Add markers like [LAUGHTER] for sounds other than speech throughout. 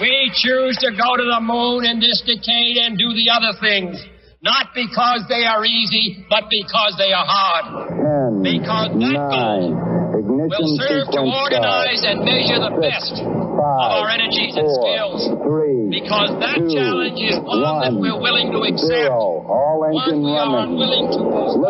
We choose to go to the moon in this decade and do the other things. Not because they are easy, but because they are hard. Ten, Because that nine, goal ignition will serve to sequence organize start. and measure the Six, best of five, our energies and four, skills. three, Because that two, challenge is one that we're willing to accept. Zero. All One engine we are running. unwilling to postpone.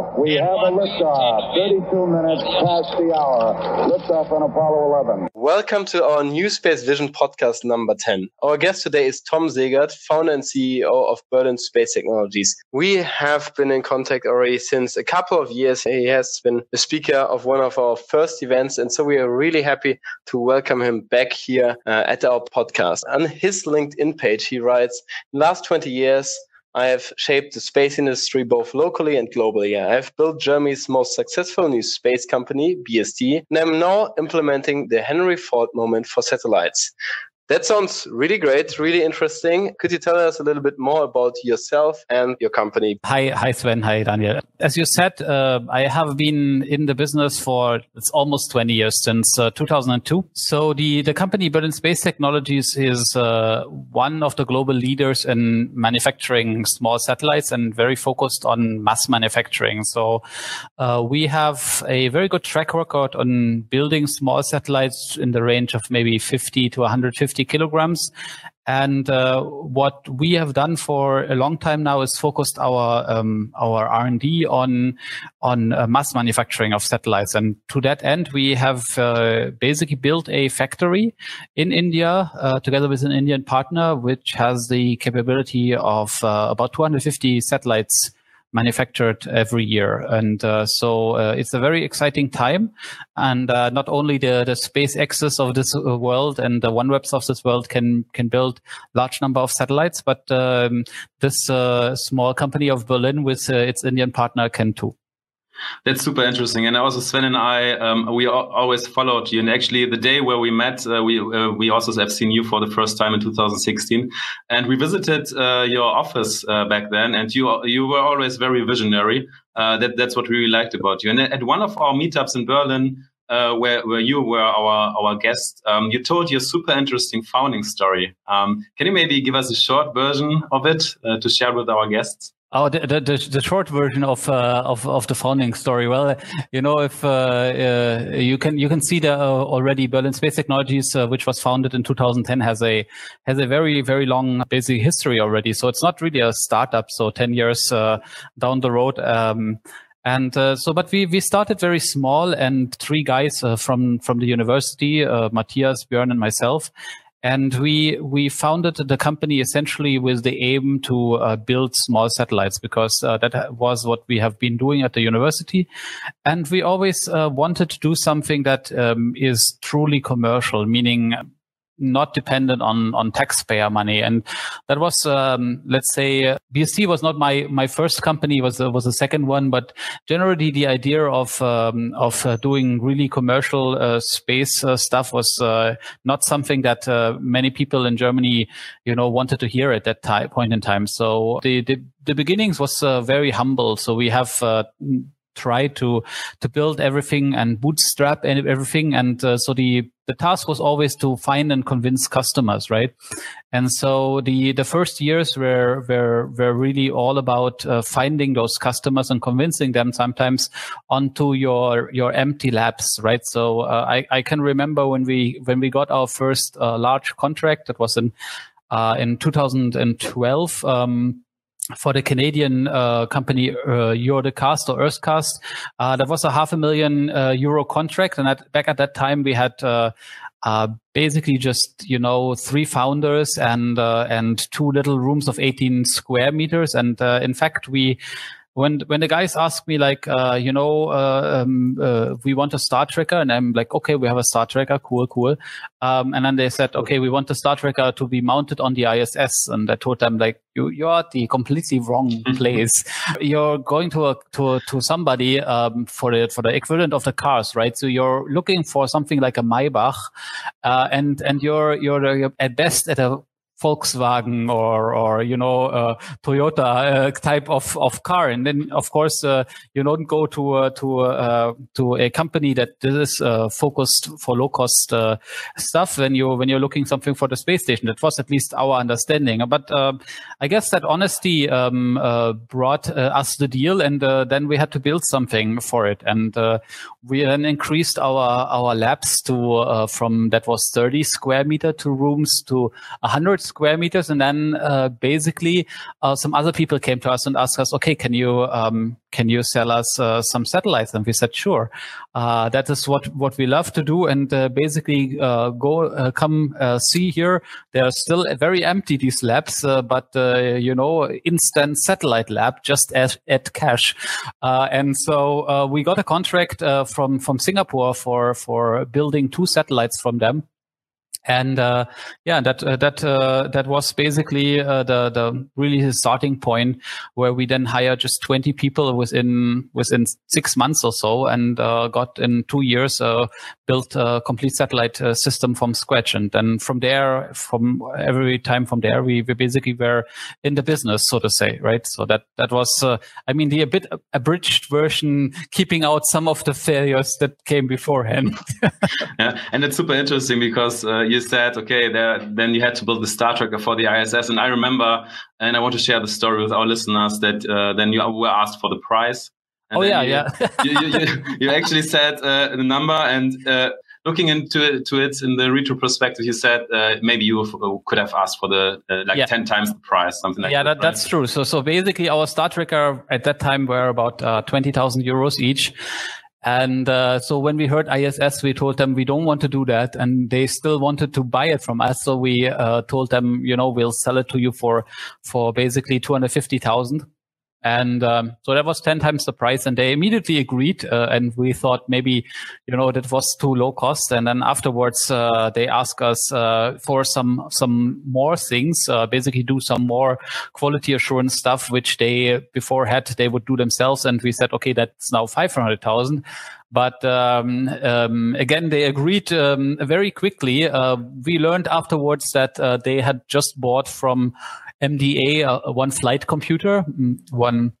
Liftoff. We have a liftoff. 32 minutes past the hour. Liftoff on Apollo 11. Welcome to our New Space Vision podcast number 10. Our guest today is Tom Segert, founder and CEO of Berlin Space Technologies. We have been in contact already since a couple of years. He has been a speaker of one of our first events, and so we are really happy to welcome him back here uh, at our podcast. On his LinkedIn page, he writes, last 20 years, I have shaped the space industry both locally and globally. I have built Germany's most successful new space company, BST, and I'm now implementing the Henry Ford moment for satellites. That sounds really great, really interesting. Could you tell us a little bit more about yourself and your company? Hi, hi Sven, hi Daniel. As you said, uh, I have been in the business for it's almost 20 years since uh, 2002. So the the company Berlin Space Technologies is uh, one of the global leaders in manufacturing small satellites and very focused on mass manufacturing. So uh, we have a very good track record on building small satellites in the range of maybe 50 to 150 kilograms. And uh, what we have done for a long time now is focused our um, our R and D on on uh, mass manufacturing of satellites. And to that end, we have uh, basically built a factory in India uh, together with an Indian partner, which has the capability of uh, about 250 satellites manufactured every year. And uh, so uh, it's a very exciting time. And uh, not only the, the space of this uh, world and the OneWebs of this world can can build large number of satellites, but um, this uh, small company of Berlin with uh, its Indian partner can too. That's super interesting. And also Sven and I, um, we always followed you. And actually, the day where we met, uh, we uh, we also have seen you for the first time in 2016, and we visited uh, your office uh, back then. And you you were always very visionary. Uh, that that's what we really liked about you. And at one of our meetups in Berlin. Uh, where where you were our our guest, um, you told your super interesting founding story. Um, can you maybe give us a short version of it to share with our guests? Oh, the, the, the, short version of, uh, of, of the founding story. Well, you know, if, uh, uh, you can, you can see that uh, already Berlin Space Technologies, uh, which was founded in 2010 has a, has a very, very long basic history already. So it's not really a startup. So 10 years, uh, down the road. Um, and uh, so, but we we started very small, and three guys uh, from from the university, uh, Matthias, Björn, and myself, and we we founded the company essentially with the aim to uh, build small satellites because uh, that was what we have been doing at the university, and we always uh, wanted to do something that um, is truly commercial, meaning not dependent on on taxpayer money. And that was um, let's say BST was not my my first company was uh, was the second one but generally the idea of um, of uh, doing really commercial uh, space uh, stuff was uh, not something that uh, many people in Germany you know wanted to hear at that time, point in time. So the the, the beginnings was uh, very humble. So we have try to to build everything and bootstrap and everything. And uh, so the the task was always to find and convince customers right? And so the the first years were were were really all about uh, finding those customers and convincing them sometimes onto your your empty labs right? So uh, i i can remember when we when we got our first uh, large contract that was in uh, in 2012 um, for the Canadian uh, company uh, Eurocast or UrtheCast. Uh, that was a half a million uh, euro contract, and at, back at that time we had uh, uh, basically just you know three founders and uh, and two little rooms of 18 square meters, and in fact we when when the guys ask me like uh, you know uh, um, uh, we want a star tracker and i'm like okay we have a star tracker. Cool cool. Um, and then they said okay we want the star tracker to be mounted on the iss and i told them like you you're at the completely wrong place. You're going to a to to somebody um, for the for the equivalent of the cars right? So you're looking for something like a maybach uh, and and you're, you're you're at best at a Volkswagen or or you know uh, Toyota uh, type of of car, and then of course uh, you don't go to uh, to uh, to a company that is uh, focused for low cost stuff when you when you're looking something for the space station. That was at least our understanding. But um, I guess that honesty um, brought us the deal, and then we had to build something for it, and we then increased our our labs to from that was 30 square meter to rooms to 100 square meters. And then uh, basically uh, some other people came to us and asked us, okay, can you um, can you sell us uh, some satellites? And we said, sure. Uh, that is what what we love to do. And uh, basically uh, go come see here. They are still very empty these labs, but you know, instant satellite lab just as at cash. and so we got a contract from from Singapore for for building two satellites from them and uh, yeah, that uh, that uh, that was basically uh, the the really starting point where we then hired just 20 people within within six months or so, and uh, got in two years uh, built a complete satellite system from scratch. And then from there, from every time from there, we, we basically were in the business, so to say, right? So that that was, I mean, the a bit abridged version, keeping out some of the failures that came beforehand. [LAUGHS] yeah, and it's super interesting because you said, okay, there, then you had to build the Star Tracker for the ISS. And I remember, and I want to share the story with our listeners that uh, then you were asked for the price. oh yeah, you, yeah. [LAUGHS] you, you, you, actually said uh, the number, and uh, looking into it, to it in the retro perspective, you said uh, maybe you uh, could have asked for the uh, like yeah. ten times the price, something like yeah, that. Yeah, that, that's true. So so basically, our Star Tracker at that time were about twenty thousand euros each. And uh, so when we heard ISS, we told them we don't want to do that, and they still wanted to buy it from us. So we uh, told them, you know, we'll sell it to you for for basically two hundred fifty thousand. And um, so that was 10 times the price and they immediately agreed. Uh, and we thought maybe, you know, that was too low cost. And then afterwards, uh, they asked us uh, for some, some more things, uh, basically do some more quality assurance stuff, which they before had, they would do themselves. And we said, okay, that's now 500,000. But um, um, again, they agreed um, very quickly. Uh, we learned afterwards that uh, they had just bought from MDA, uh, one flight computer, mm, one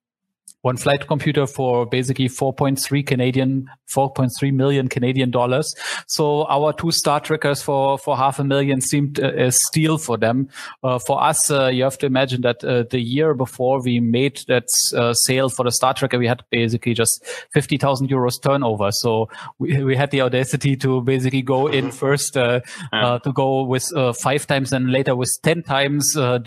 one flight computer for basically 4.3 Canadian, 4.3 million Canadian dollars. So our two Star Trackers for, for half a million seemed a steal for them. Uh, for us, uh, you have to imagine that uh, the year before we made that uh, sale for the Star Tracker, we had basically just 50,000 euros turnover. So we, we had the audacity to basically go in mm-hmm. first, uh, uh, to go with five times and later with 10 times the,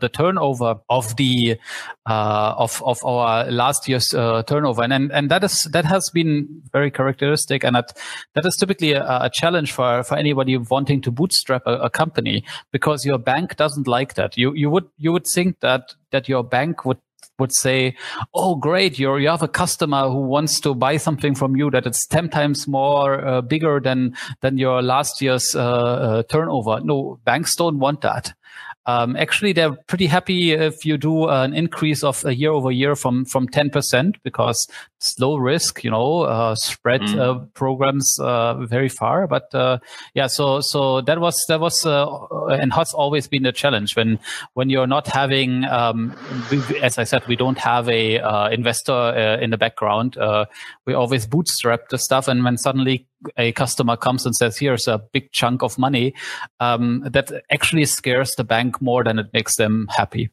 the turnover of the, of, of our last year's uh, turnover, and, and and that is that has been very characteristic, and that that is typically a, a challenge for for anybody wanting to bootstrap a, a, company because your bank doesn't like that. You you would you would think that that your bank would would say, "Oh, great! You you have a customer who wants to buy something from you that it's ten times more uh, bigger than than your last year's uh, uh, turnover." No, banks don't want that. Um, actually, they're pretty happy if you do an increase of a year over year from from 10% because it's low risk, you know, uh, spread mm. uh, programs uh, very far. But uh, yeah, so so that was that was uh, and has always been a challenge when when you're not having, um, we, as I said, we don't have a uh, investor in the background. we always bootstrap the stuff, and when suddenly a customer comes and says, "Here's a big chunk of money," um, that actually scares the bank more than it makes them happy.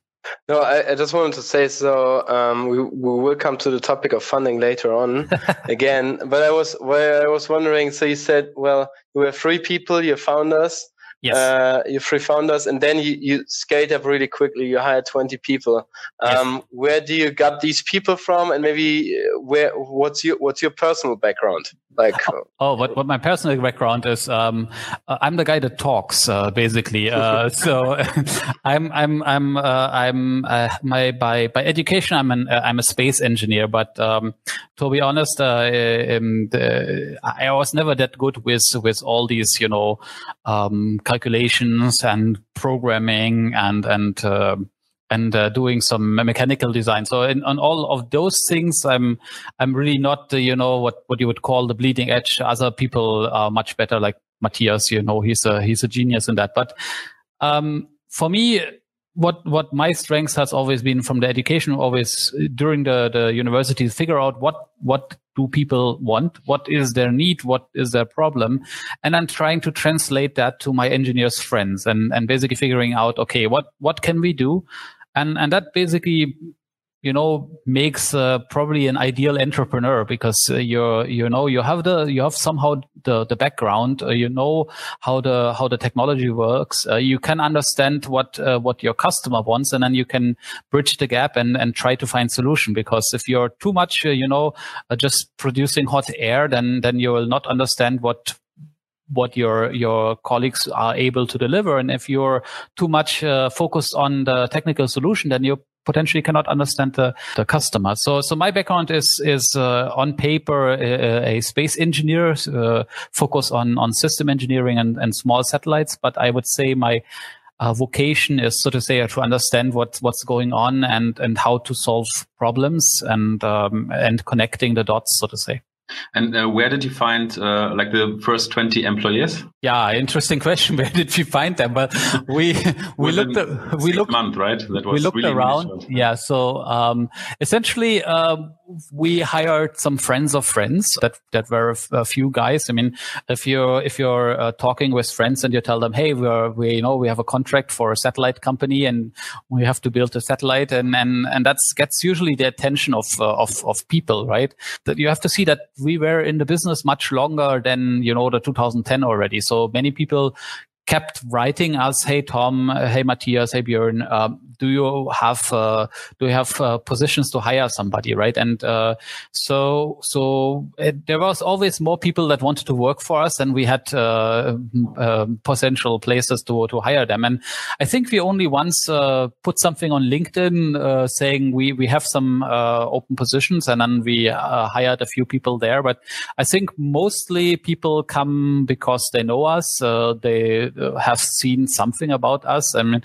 No, I, I just wanted to say so. Um, we, we will come to the topic of funding later on [LAUGHS] again. But I was where I was wondering. So you said, well, you were three people, your founders, Yes. Uh, you three founders, and then you, you scaled up really quickly. You hired 20 people. Um, yes. Where do you got these people from, and maybe uh, where what's your what's your personal background? Like, oh, what what my personal background is? Um, uh, I'm the guy that talks, uh, basically. Uh, [LAUGHS] so [LAUGHS] I'm I'm I'm uh, I'm my by by education I'm an I'm a space engineer, but um, to be honest, um, the, I was never that good with with all these you know um, calculations and programming and and uh, and uh, doing some mechanical design. So in, on all of those things, I'm I'm really not uh, you know what what you would call the bleeding edge. Other people are much better, like Matthias. You know, he's a he's a genius in that. But um, for me, what what my strength has always been from the education always uh, during the the university figure out what what do people want what is their need what is their problem and i'm trying to translate that to my engineers friends and and basically figuring out okay what what can we do? And and that basically you know makes uh, probably an ideal entrepreneur because uh, you're you know you have the you have somehow the the background uh, you know how the how the technology works. Uh, you can understand what uh, what your customer wants and then you can bridge the gap and and try to find solution because if you're too much uh, you know just producing hot air then then you will not understand what what your your colleagues are able to deliver. And if you're too much focused on the technical solution then you potentially cannot understand the, the customer. So, so my background is, is, uh, on paper, a, a space engineer, uh, focus on, on system engineering and, and small satellites. But I would say my, uh, vocation is so to say to understand what what's going on and and how to solve problems and um, and connecting the dots so to say and uh, where did you find uh, like the first 20 employees? Yeah, interesting question. [LAUGHS] Where did we find them? But we [LAUGHS] we looked we looked month right. That was we looked really around. Yeah, so um, essentially uh, we hired some friends of friends that that were a few guys. I mean, if you're if you're uh, talking with friends and you tell them, hey, we're we you know we have a contract for a satellite company and we have to build a satellite, and and and that's gets usually the attention of uh, of of people, right? That you have to see that we were in the business much longer than you know the 2010 already. So many people kept writing us, "Hey Tom, hey Matthias, hey Björn, um, do you have uh, do you have uh, positions to hire somebody? Right? And uh, so so it, there was always more people that wanted to work for us and we had uh, potential places to to hire them. And i think we only once uh, put something on linkedin uh, saying we we have some open positions and then we hired a few people there. But i think mostly people come because they know us they have seen something about us i mean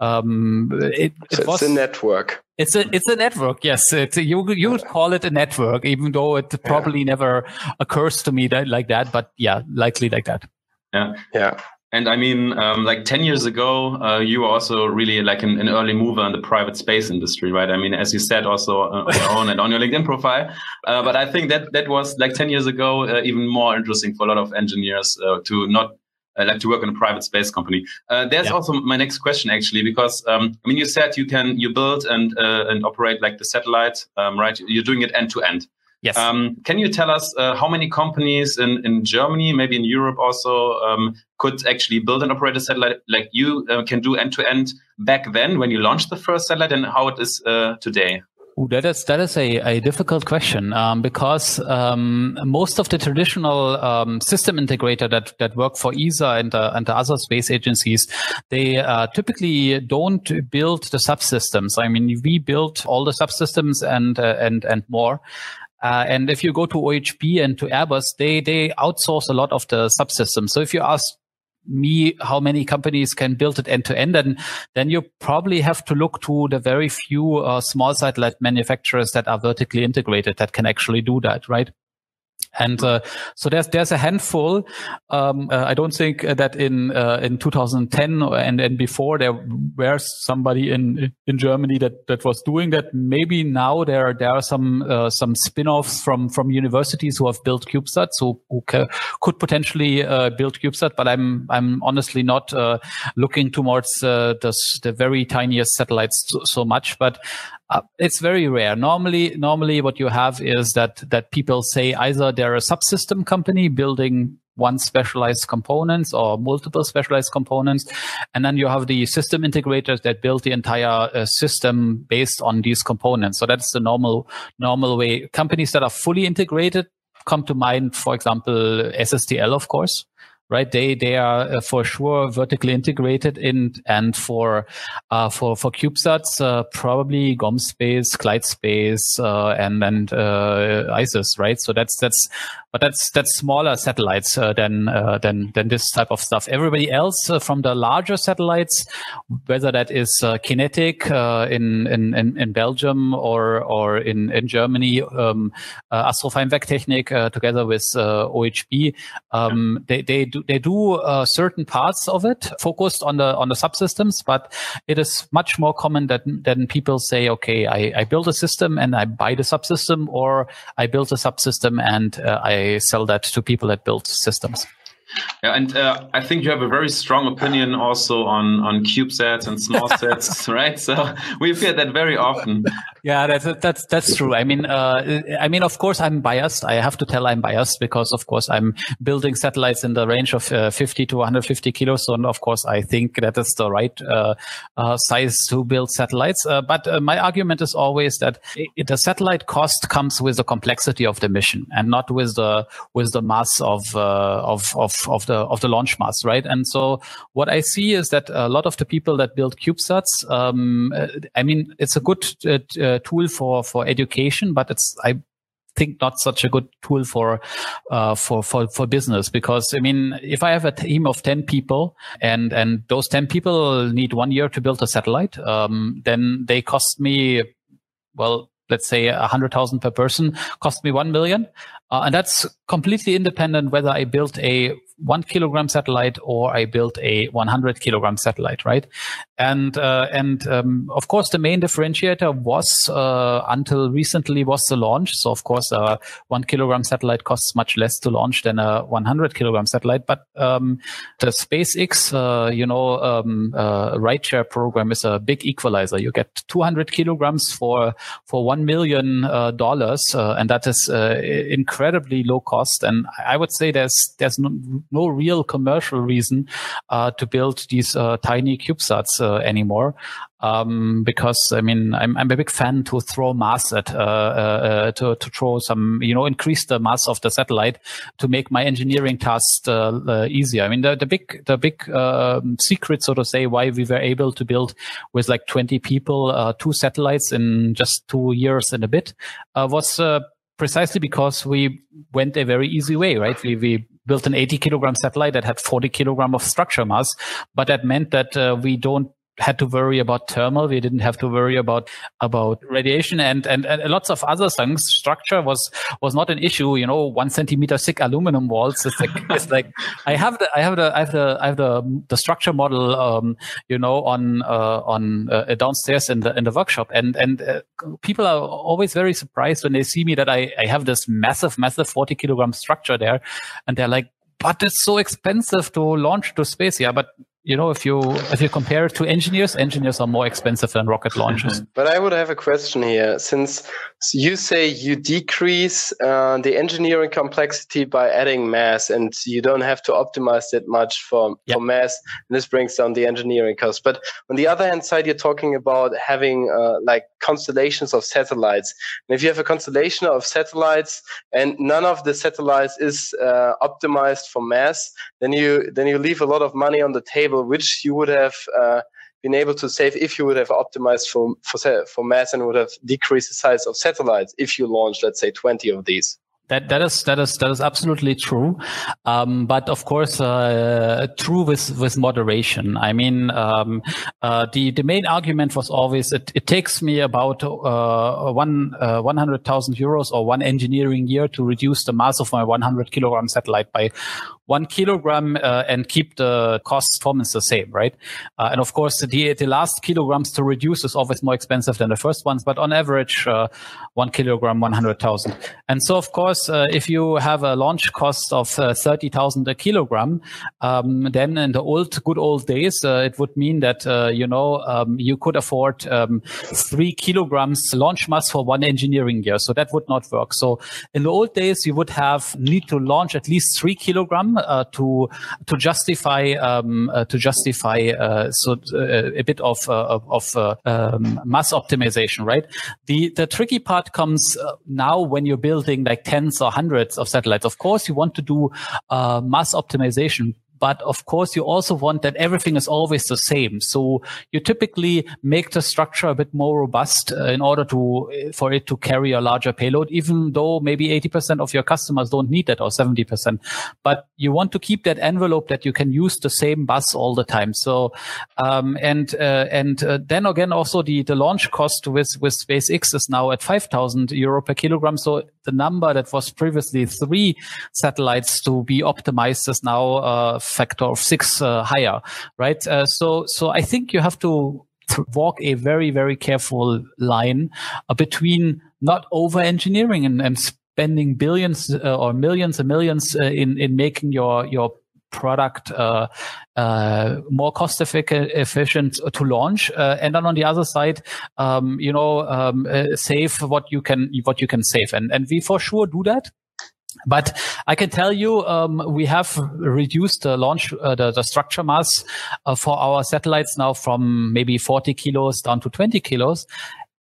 um, it, it was, it's a network. It's a it's a network. Yes, it's a, you you would call it a network, even though it probably yeah. never occurs to me that like that. But yeah, likely like that. Yeah, yeah. And I mean, um, like 10 years ago, uh, you were also really like an, an, early mover in the private space industry, right? I mean, as you said, also uh, on your own and on your LinkedIn profile. Uh, but I think that that was like 10 years ago, uh, even more interesting for a lot of engineers uh, to not I like to work in a private space company. Uh, there's yeah. also my next question actually, because um, I mean, you said you can you build and uh, and operate like the satellite, um, right? You're doing it end to end. Yes. Um, can you tell us uh, how many companies in, in Germany, maybe in Europe also, um, could actually build and operate a satellite like you uh, can do end to end back then when you launched the first satellite, and how it is uh, today? Ooh, that is that is a, a difficult question um, because um, most of the traditional um, system integrator that that work for ESA and uh, and the other space agencies, they uh, typically don't build the subsystems. I mean, we build all the subsystems and uh, and and more. Uh, and if you go to OHB and to Airbus, they they outsource a lot of the subsystems. So if you ask me how many companies can build it end to end and then you probably have to look to the very few uh, small satellite manufacturers that are vertically integrated that can actually do that right and uh, so there's there's a handful. Um, uh, I don't think that in uh, in 2010 and and before there were somebody in in Germany that that was doing that. Maybe now there there are some uh, some spin-offs from from universities who have built CubeSats who, who could potentially uh, build CubeSat. But I'm I'm honestly not uh, looking towards the the very tiniest satellites so, so much. But uh, it's very rare. Normally, normally what you have is that that people say either they're a subsystem company building one specialized components or multiple specialized components, and then you have the system integrators that build the entire uh, system based on these components. So that's the normal normal way. Companies that are fully integrated come to mind, for example, SSTL, of course right? They they are uh, for sure vertically integrated in and for uh, for for CubeSats uh, probably GomSpace, ClydeSpace, uh, and and uh, ISIS, right? So that's that's but that's that's smaller satellites uh, than uh, than than this type of stuff. Everybody else from the larger satellites, whether that is QinetiQ uh, in, in in Belgium or or in in Germany, um, uh, Technik together with OHB, um, they they do do they do uh, certain parts of it focused on the on the subsystems, but it is much more common that than people say, okay, I, I build a system and I buy the subsystem, or I build a subsystem and uh, I sell that to people that build systems. Yeah, and uh, I think you have a very strong opinion also on on CubeSats and small [LAUGHS] sats, right? So [LAUGHS] we hear that very often. Yeah, that's that's that's true. I mean, uh, I mean, of course, I'm biased. I have to tell I'm biased because, of course, I'm building satellites in the range of uh, 50 to 150 kilos. So, of course, I think that is the right uh, uh, size to build satellites. Uh, but my argument is always that it, the satellite cost comes with the complexity of the mission and not with the with the mass of of of of the of the launch mass, right? And so what I see is that a lot of the people that build CubeSats, um, I mean, it's a good uh, uh, tool for for education, but it's I think not such a good tool for uh, for for for business because I mean if I have a team of ten people and and those ten people need one year to build a satellite, um, then they cost me well let's say a hundred thousand per person cost me one million, uh, and that's completely independent whether I built a one kilogram satellite or I built a 100 kilogram satellite, right? And uh, and um, of course, the main differentiator was uh, until recently was the launch. So of course, a one kilogram satellite costs much less to launch than a 100 kilogram satellite. But um, the SpaceX, uh, you know, um, uh, rideshare program is a big equalizer. You get 200 kilograms for for one million uh, dollars, uh, and that is incredibly low cost. And I would say there's there's no, no real commercial reason to build these tiny CubeSats uh, anymore. Um, because I mean, I'm, I'm a big fan to throw mass at, uh, uh, to, to throw some, you know, increase the mass of the satellite to make my engineering tasks easier. I mean, the, the big, the big um, secret, so to say, why we were able to build with like 20 people, two satellites in just two years and a bit, was precisely because we went a very easy way, right? We, we built an 80 kilogram satellite that had 40 kilogram of structure mass, but that meant that uh, we don't had to worry about thermal. We didn't have to worry about about radiation and, and, and lots of other things. Structure was was not an issue. You know, one centimeter thick aluminum walls. It's like it's [LAUGHS] like I have the I have the I have the I have the the structure model. Um, you know, on uh, on uh, downstairs in the in the workshop, and and uh, people are always very surprised when they see me that I I have this massive massive forty kilogram structure there, and they're like, but it's so expensive to launch to space. Yeah, but you know, if you if you compare it to engineers, engineers are more expensive than rocket launchers. But I would have a question here, since you say you decrease uh, the engineering complexity by adding mass, and you don't have to optimize that much for yep. for mass, and this brings down the engineering cost. But on the other hand side, you're talking about having uh, like constellations of satellites. And if you have a constellation of satellites and none of the satellites is uh, optimized for mass, then you then you leave a lot of money on the table which you would have uh, been able to save if you would have optimized for, for, for mass and would have decreased the size of satellites if you launched, let's say, 20 of these. That that is that is that is absolutely true, um, but of course uh, true with with moderation. I mean, um, uh, the the main argument was always it, it takes me about uh, one uh, one hundred thousand euros or one engineering year to reduce the mass of my one hundred kilogram satellite by one kilogram uh, and keep the cost performance the same, right? Uh, and of course, the the last kilograms to reduce is always more expensive than the first ones, but on average, uh, one kilogram, one hundred thousand. And so, of course, uh, if you have a launch cost of uh, thirty thousand a kilogram, um, then in the old good old days, uh, it would mean that you know um, you could afford um, three kilograms launch mass for one engineering year. So that would not work. So in the old days, you would have need to launch at least three kilogram uh, to to justify um, uh, to justify uh, so a bit of of um, mass optimization, right? The the tricky part comes now when you're building like tens or hundreds of satellites. Of course, you want to do mass optimization, but of course, you also want that everything is always the same. So you typically make the structure a bit more robust uh, in order to, uh, for it to carry a larger payload, even though maybe 80% of your customers don't need that or 70%. But you want to keep that envelope that you can use the same bus all the time. So, um, and, uh, and uh, then again, also the, the launch cost with, with SpaceX is now at 5,000 euro per kilogram. So the number that was previously three satellites to be optimized is now a factor of six uh, higher, right? Uh, so, so I think you have to walk a very, very careful line uh, between not over engineering and, and spending billions uh, or millions and millions uh, in in making your your product uh, uh, more cost efficient to launch, uh, and then on the other side, um, you know, um, uh, save what you can what you can save, and and we for sure do that. But I can tell you, um, we have reduced the launch, uh, the, the, structure mass uh, for our satellites now from maybe 40 kilos down to 20 kilos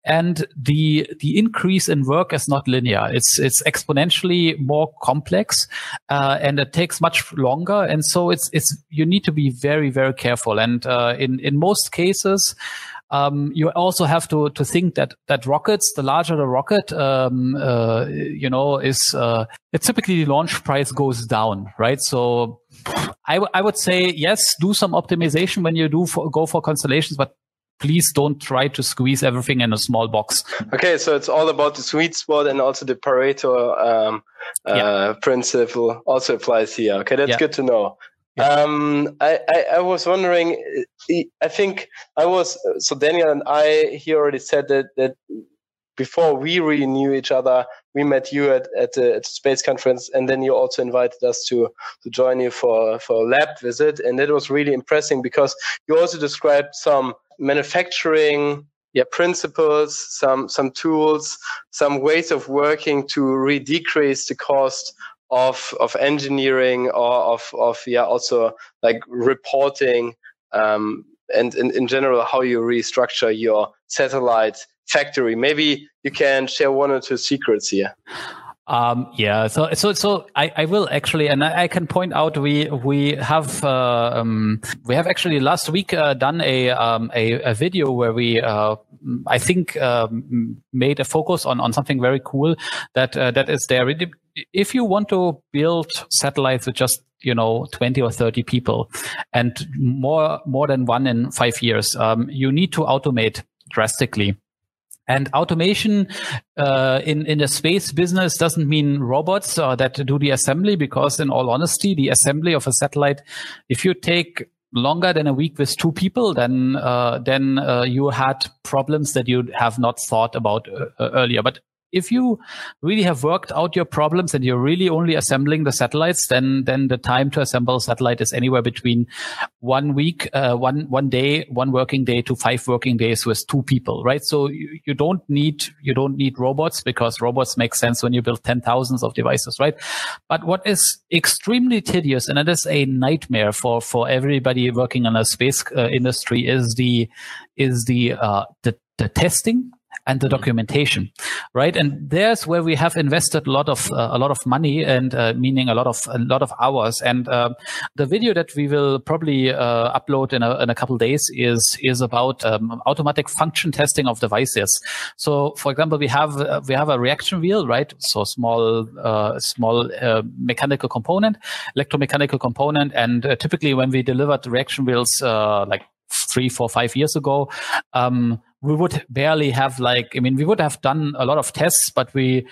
and the the increase in work is not linear. It's it's exponentially more complex uh, and it takes much longer. And so it's it's you need to be very very careful. And uh, in in most cases um, you also have to to think that that rockets, the larger the rocket, um, uh, you know, is uh, typically the launch price goes down, right? So I, w- I would say yes, do some optimization when you do for, go for constellations, but please don't try to squeeze everything in a small box. Okay, so it's all about the sweet spot and also the Pareto um, uh, yeah. principle also applies here. Okay, that's yeah. good to know. Yeah. Um, I, I, I, was wondering, I think I was, so Daniel and I, he already said that, that before we really knew each other, we met you at, at, the, at the space conference, and then you also invited us to, to join you for, for a lab visit. And it was really impressive because you also described some manufacturing yeah, principles, some some tools, some ways of working to re-decrease the cost of of engineering or of of yeah also like reporting um, and in, in general how you restructure your satellite factory. Maybe you can share one or two secrets here. Um, yeah, so so so I, I will actually, and I, I can point out we we have uh, um, we have actually last week uh, done a, um, a, a video where we uh, I think um, made a focus on on something very cool that uh, that is there. If you want to build satellites with just you know 20 or 30 people and more more than one in five years, um, you need to automate drastically. And automation uh, in in the space business doesn't mean robots uh, that do the assembly, because in all honesty, the assembly of a satellite, if you take longer than a week with two people, then uh, then uh, you had problems that you have not thought about uh, earlier. But if you really have worked out your problems and you're really only assembling the satellites, then then the time to assemble a satellite is anywhere between one week, uh, one one day, one working day to five working days with two people, right? So you, you don't need you don't need robots because robots make sense when you build ten thousands of devices, right? But what is extremely tedious and it is a nightmare for for everybody working in a space uh, industry is the is the uh, the the testing and the documentation, right? And there's where we have invested a lot of uh, a lot of money and uh, meaning a lot of a lot of hours. And uh, the video that we will probably uh, upload in a, in a couple days is is about um, automatic function testing of devices. So, for example, we have uh, we have a reaction wheel, right? So small uh, small mechanical component, electromechanical component, and typically when we delivered reaction wheels like three, four, five years ago, um, we would barely have like, I mean, we would have done a lot of tests, but we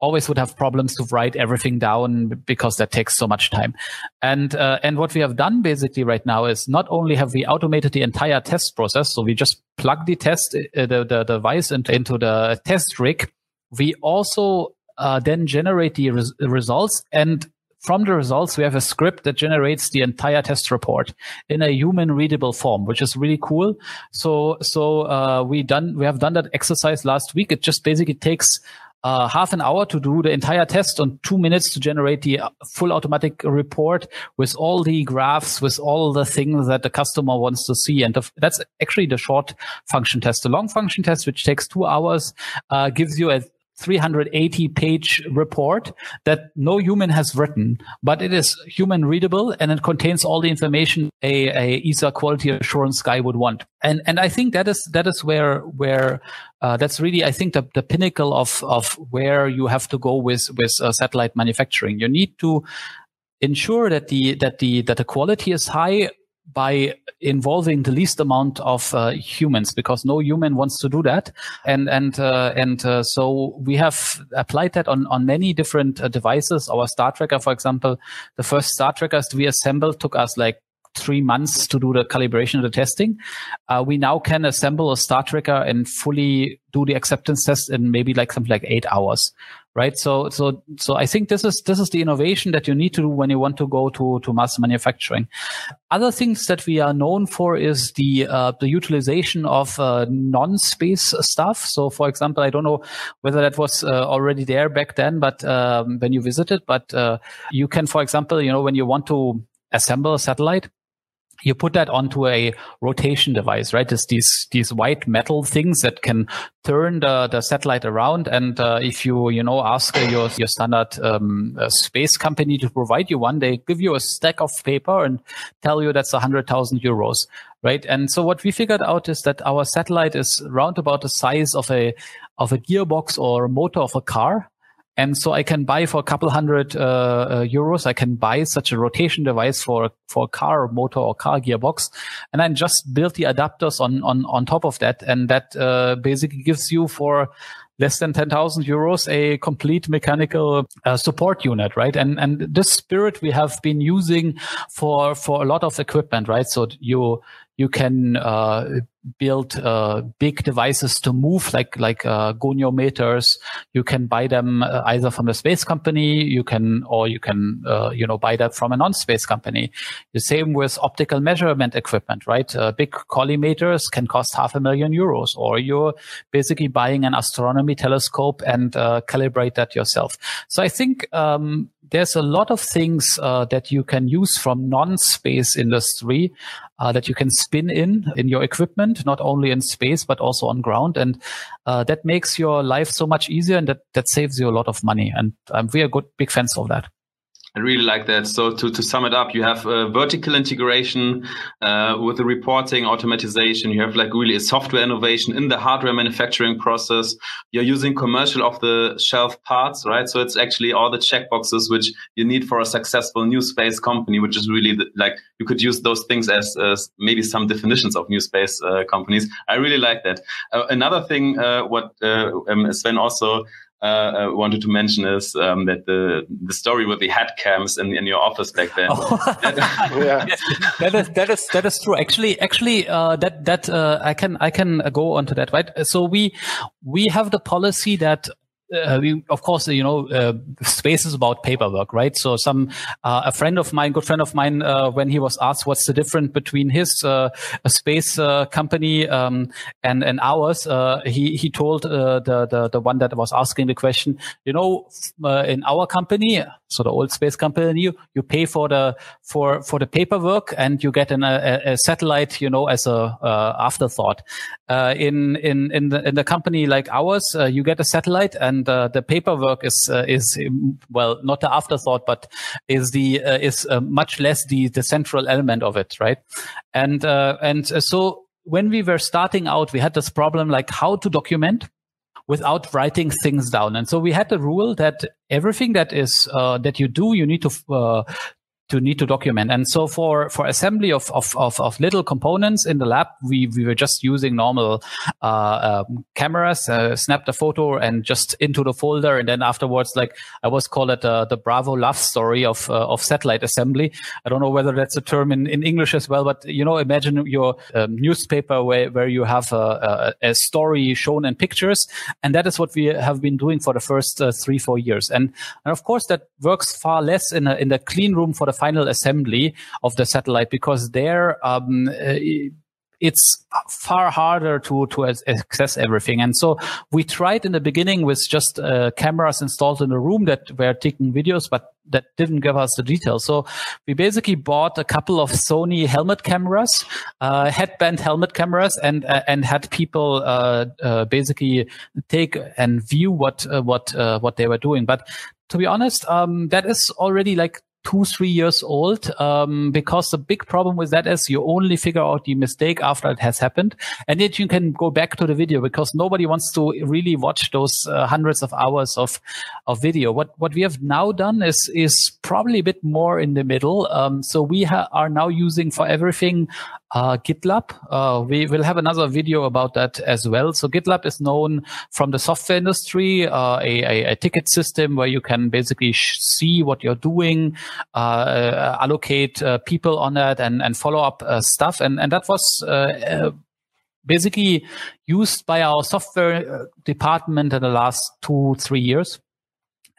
always would have problems to write everything down because that takes so much time. And uh, and what we have done basically right now is not only have we automated the entire test process, so we just plug the test uh, the, the device into, into the test rig. We also uh, then generate the res- results and from the results, we have a script that generates the entire test report in a human readable form, which is really cool. So, so, uh, we done, we have done that exercise last week. It just basically takes uh, half an hour to do the entire test and two minutes to generate the uh, full automatic report with all the graphs, with all the things that the customer wants to see. And that's actually the short function test. The long function test, which takes two hours, uh, gives you a 380 page report that no human has written, but it is human readable and it contains all the information a, a ESA quality assurance guy would want. And, and I think that is, that is where, where, uh, that's really, I think the, the pinnacle of, of where you have to go with, with uh, satellite manufacturing. You need to ensure that the, that the, that the quality is high by involving the least amount of uh, humans because no human wants to do that and and uh, and uh, so we have applied that on on many different uh, devices our star tracker for example the first star trackers we assembled took us like three months to do the calibration and the testing. Uh, we now can assemble a star tracker and fully do the acceptance test in maybe like something like eight hours. Right. So, so, so I think this is, this is the innovation that you need to do when you want to go to, to mass manufacturing. Other things that we are known for is the, uh, the utilization of, uh, non-space stuff. So, for example, I don't know whether that was uh, already there back then, but, um, when you visited, but, uh, you can, for example, you know, when you want to assemble a satellite, you put that onto a rotation device, right? It's these these white metal things that can turn the, the satellite around. And uh, if you you know ask your your standard um, uh, space company to provide you one, they give you a stack of paper and tell you that's a hundred thousand euros, right? And so what we figured out is that our satellite is round about the size of a of a gearbox or a motor of a car and so I can buy for a couple hundred uh, uh, euros. I can buy such a rotation device for for a car motor or car gearbox, and then just build the adapters on on on top of that, and that uh, basically gives you for less than 10,000 euros a complete mechanical uh, support unit, right? And and this spirit we have been using for for a lot of equipment, right? So you you can uh, build uh, big devices to move, like like uh, goniometers. You can buy them uh, either from a space company, you can, or you can, uh, you know, buy that from a non-space company. The same with optical measurement equipment, right? Uh, big collimators can cost half a million euros, or you're basically buying an astronomy telescope and calibrate that yourself. So I think um, there's a lot of things uh, that you can use from non-space industry uh, that you can spin in in your equipment, not only in space but also on ground, and uh, that makes your life so much easier, and that that saves you a lot of money. And um, we are good big fans of that. I really like that. So to, to sum it up, you have a vertical integration uh, with the reporting automatization. You have like really a software innovation in the hardware manufacturing process. You're using commercial off the shelf parts, right? So it's actually all the checkboxes which you need for a successful new space company, which is really the, like you could use those things as, as maybe some definitions of new space uh, companies. I really like that. Uh, another thing, uh, what uh, um, Sven also uh, uh, wanted to mention is um, that the the story with the head cams in, in your office back then. [LAUGHS] Oh. [LAUGHS] yeah. that is that is that is true. Actually, actually, uh, that that uh, I can I can go onto that. Right. So we we have the policy that uh, we, of course, you know, uh, space is about paperwork, right? So some, uh, a friend of mine, good friend of mine, uh, when he was asked what's the difference between his, uh, space, uh, company, um, and, and ours, he, he told, the, the, the one that was asking the question, you know, in our company, so the old space company, you, you pay for the, for, for the paperwork and you get an, a, a satellite, you know, as a, afterthought. In, in, in the, in the company like ours, you get a satellite and uh, the paperwork is uh, is well not the afterthought, but is the uh, is uh, much less the the central element of it, right? And uh, and so when we were starting out, we had this problem like how to document without writing things down. And so we had the rule that everything that is uh, that you do, you need to uh, to need to document. And so for, for assembly of, of, of, of little components in the lab, we, we were just using normal, uh, um, cameras, uh, snapped a photo and just into the folder. And then afterwards, like I was call it, uh, the Bravo love story of, uh, of satellite assembly. I don't know whether that's a term in, in English as well, but you know, imagine your um, newspaper where, where you have a, a, a, story shown in pictures. And that is what we have been doing for the first uh, three, four years. And, and of course that works far less in a, in the clean room for the final assembly of the satellite because there um, uh, it's far harder to to access everything. And so we tried in the beginning with just uh, cameras installed in the room that were taking videos, but that didn't give us the details. So we basically bought a couple of Sony helmet cameras, uh, headband helmet cameras, and uh, and had people uh, uh basically take and view what uh, what what they were doing. But to be honest, um, that is already like two, three years old, um, because the big problem with that is you only figure out the mistake after it has happened. And then you can go back to the video because nobody wants to really watch those uh, hundreds of hours of, of video. What, what we have now done is, is probably a bit more in the middle. Um, so we ha- are now using for everything uh, GitLab. Uh, we will have another video about that as well. So GitLab is known from the software industry, uh, a, a, a, ticket system where you can basically sh- see what you're doing, Uh, allocate uh, people on that, and, and follow up uh, stuff. And and that was. Uh, basically used by our software department in the last two, three years.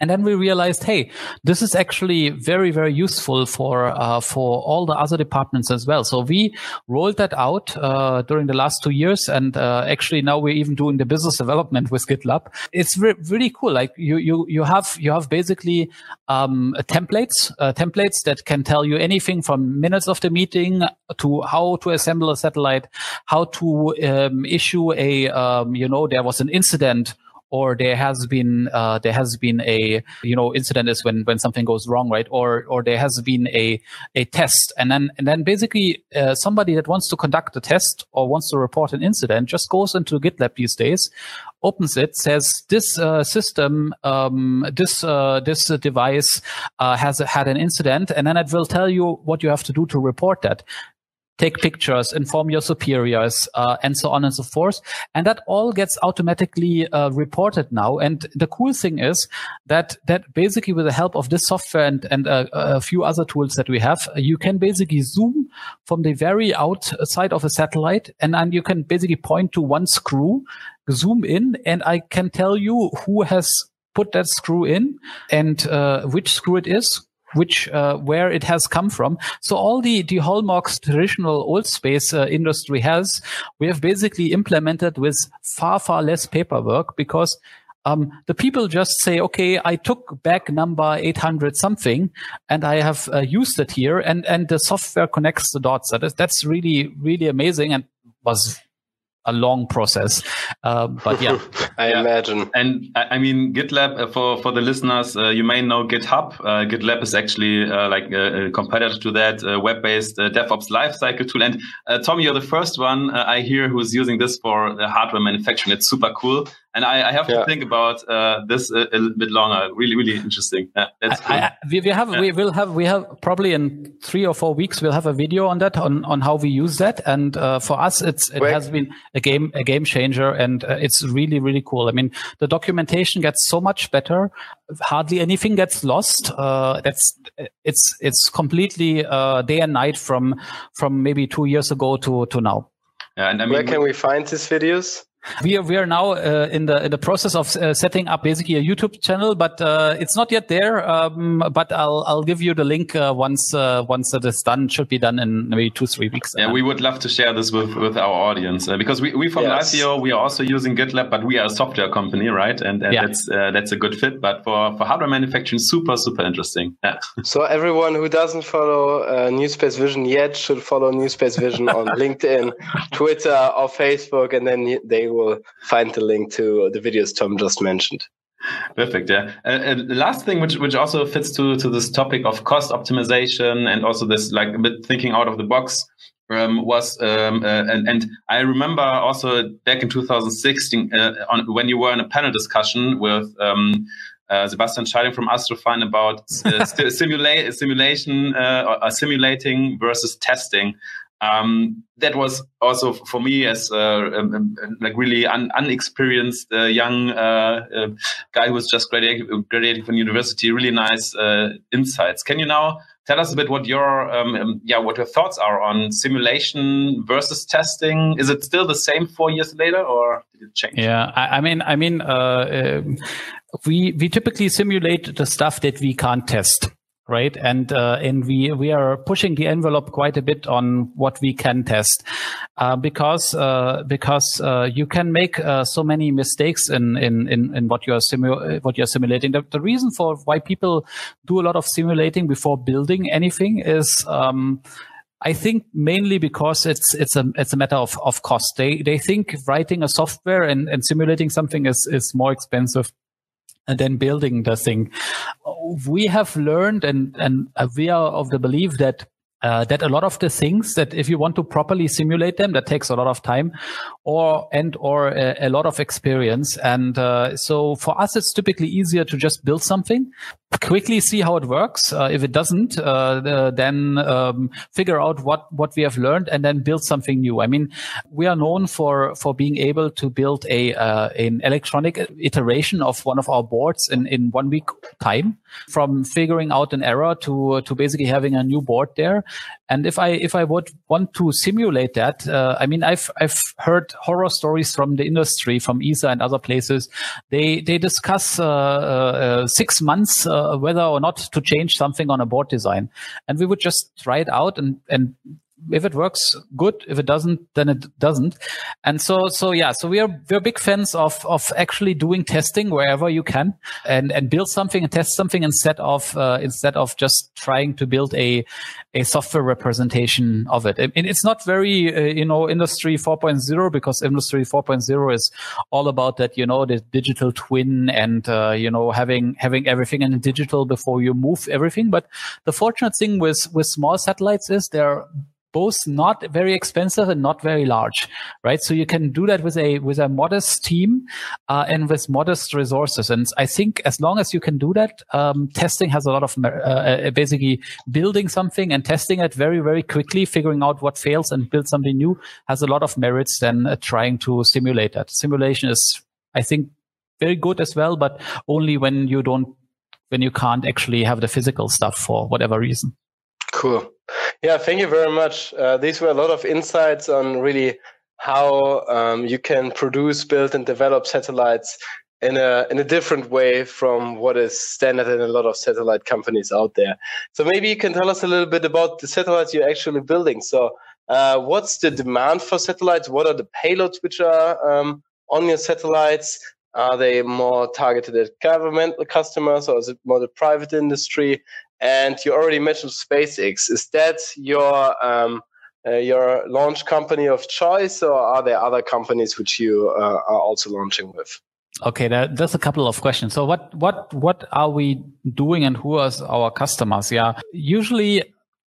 And then we realized, hey, this is actually very, very useful for uh, for all the other departments as well. So we rolled that out uh, during the last two years, and uh, actually now we're even doing the business development with GitLab. It's re- really cool. Like you you you have you have basically um, templates uh, templates that can tell you anything from minutes of the meeting to how to assemble a satellite, how to um, issue a um, you know there was an incident or there has been uh, there has been a you know incident is when when something goes wrong right? Or or there has been a a test. And then and then basically uh, somebody that wants to conduct a test or wants to report an incident just goes into gitlab these days opens it says this uh, system um, this uh, this device uh, has had an incident and then it will tell you what you have to do to report that take pictures, inform your superiors, uh, and so on and so forth. And that all gets automatically uh, reported now. And the cool thing is that that basically with the help of this software and, and uh, a few other tools that we have, you can basically zoom from the very outside of a satellite and then you can basically point to one screw, zoom in, and I can tell you who has put that screw in and uh, which screw it is which uh, where it has come from. So all the the hallmarks traditional old space uh, industry has, we have basically implemented with far far less paperwork because. Um, the people just say, okay, I took back number 800 something and I have uh, used it here and, and the software connects the dots. That is, that's really, really amazing and was a long process. Uh, but yeah, [LAUGHS] I yeah. imagine. And I mean, GitLab uh, for for the listeners, uh, you may know GitHub. Uh, GitLab is actually uh, like a, a, competitor to that web-based DevOps lifecycle tool. And Tom, you're the first one I hear who's using this for hardware manufacturing. It's super cool. And I, I have yeah. to think about uh, this a, a, little bit longer. Really, really interesting. Yeah, that's cool. I, I, we, we have yeah. we will have we have probably in three or four weeks we'll have a video on that on, on how we use that. And uh, for us, it's it Wait. has been a game a game changer, and uh, it's really really cool. I mean, the documentation gets so much better. Hardly anything gets lost. Uh, that's it's it's completely uh, day and night from from maybe two years ago to to now. Yeah, and I mean, where can we find these videos? We are we are now uh, in the in the process of uh, setting up basically a YouTube channel, but uh, it's not yet there. Um, but I'll I'll give you the link uh, once uh, once it is done. It should be done in maybe two three weeks. Yeah, we would love to share this with with our audience uh, because we we from yes. Liveo we are also using GitLab, but we are a software company, right? And, and yeah. that's that's a good fit. But for for hardware manufacturing, super super interesting. Yeah. [LAUGHS] So everyone who doesn't follow New Space Vision yet should follow New Space Vision on [LAUGHS] LinkedIn, Twitter, or Facebook, and then they will find the link to the videos Tom just mentioned. Perfect. Yeah. Uh, uh, last thing, which which also fits to to this topic of cost optimization and also this like a bit thinking out of the box. Um, was um, uh, and, and, I remember also back in 2016 uh, on, when you were in a panel discussion with um, uh, Sebastian Scheiding from Astrofein about uh, [LAUGHS] simula- simulation or simulating versus testing. Um, that was also for me as uh, um, um, like really un- unexperienced uh, young uh, guy who was just graduating, graduating from university. Really nice insights. Can you now tell us a bit what your um, um, yeah what your thoughts are on simulation versus testing? Is it still the same four years later, or did it change? Yeah, I, I mean, I mean, uh, we we typically simulate the stuff that we can't test right? And uh, and we we are pushing the envelope quite a bit on what we can test uh, because uh, because uh, you can make uh, so many mistakes in in in, in what you're simu- what you're simulating. The, the, reason for why people do a lot of simulating before building anything is. Um, I think mainly because it's it's a it's a matter of, of cost. They they think writing a software and, and simulating something is is more expensive than building the thing we have learned and, and we are of the belief that uh, that a lot of the things that if you want to properly simulate them, that takes a lot of time or and or a, a lot of experience. And uh, so for us, it's typically easier to just build something, quickly see how it works. Uh, if it doesn't, uh, then um, figure out what what we have learned and then build something new. I mean, we are known for for being able to build a uh, an electronic iteration of one of our boards in in one week time, from figuring out an error to to basically having a new board there. And if I if I would want to simulate that, uh, I mean, I've I've heard horror stories from the industry, from ESA and other places. They they discuss uh, six months whether or not to change something on a board design, and we would just try it out and and if it works, good. If it doesn't, then it doesn't. And so, so yeah, so we are we're big fans of of actually doing testing wherever you can and and build something and test something instead of uh, instead of just trying to build a a software representation of it. And it's not very uh, you know industry 4.0 because industry 4.0 is all about that you know the digital twin and uh, you know having having everything in digital before you move everything. But the fortunate thing with with small satellites is they're both not very expensive and not very large, right? So you can do that with a with a modest team uh, and with modest resources. And I think as long as you can do that, um, testing has a lot of uh, uh, basically building something and testing it very very quickly, figuring out what fails and build something new has a lot of merits than uh, trying to simulate that. Simulation is, I think, very good as well, but only when you don't when you can't actually have the physical stuff for whatever reason. Cool. Yeah, thank you very much. Uh, these were a lot of insights on really how um, you can produce, build, and develop satellites in a in a different way from what is standard in a lot of satellite companies out there. So maybe you can tell us a little bit about the satellites you're actually building. So, uh, what's the demand for satellites? What are the payloads which are um, on your satellites? Are they more targeted at governmental customers, or is it more the private industry? And you already mentioned SpaceX. Is that your um, uh, your launch company of choice, or are there other companies which you uh, are also launching with? Okay, that, that's a couple of questions. So, what what what are we doing, and who are our customers? Yeah, usually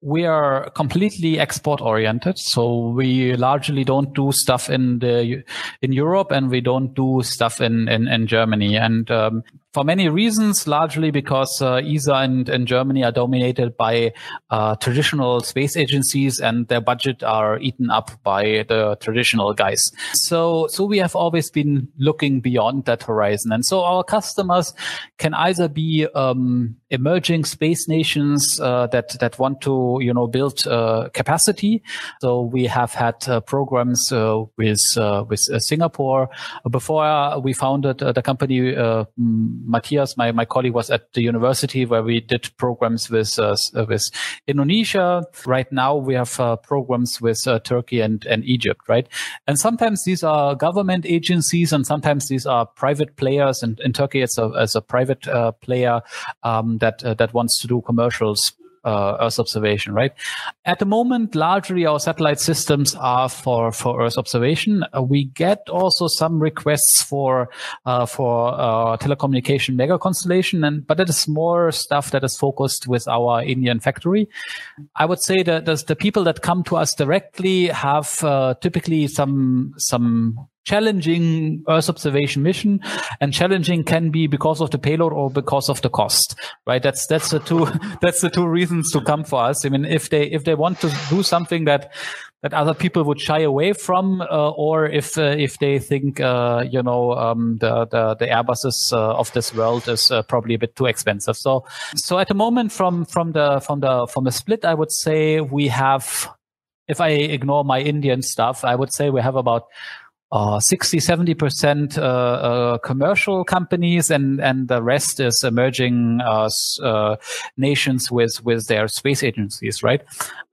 we are completely export oriented so we largely don't do stuff in the in europe and we don't do stuff in in, in germany and um, for many reasons, largely because uh, ESA and, and, Germany are dominated by uh, traditional space agencies and their budget are eaten up by the traditional guys. So, so we have always been looking beyond that horizon. And so our customers can either be um, emerging space nations uh, that, that want to, you know, build uh, capacity. So we have had uh, programs uh, with, with Singapore. Before we founded the company, Matthias, my, my colleague, was at the university where we did programs with uh, uh, with Indonesia. Right now, we have uh, programs with uh, Turkey and, and Egypt, right? And sometimes these are government agencies, and sometimes these are private players. And in Turkey, it's a, it's a private uh, player um, that uh, that wants to do commercials uh, Earth observation, right? At the moment, largely our satellite systems are for for Earth observation. Uh, we get also some requests for uh, for uh, telecommunication mega constellation, and but that is more stuff that is focused with our Indian factory. I would say that the people that come to us directly have uh, typically some some challenging Earth observation mission, and challenging can be because of the payload or because of the cost, right? That's that's the two [LAUGHS] that's the two reasons to come for us. I mean, if they if they want to do something that that other people would shy away from, uh, or if uh, if they think uh, you know um, the, the, the Airbuses uh, of this world is uh, probably a bit too expensive. So so at the moment, from from the from the from the split, I would say we have. If I ignore my Indian stuff, I would say we have about uh, 60, 70% uh, uh, commercial companies and, and the rest is emerging uh, uh, nations with, with their space agencies, right?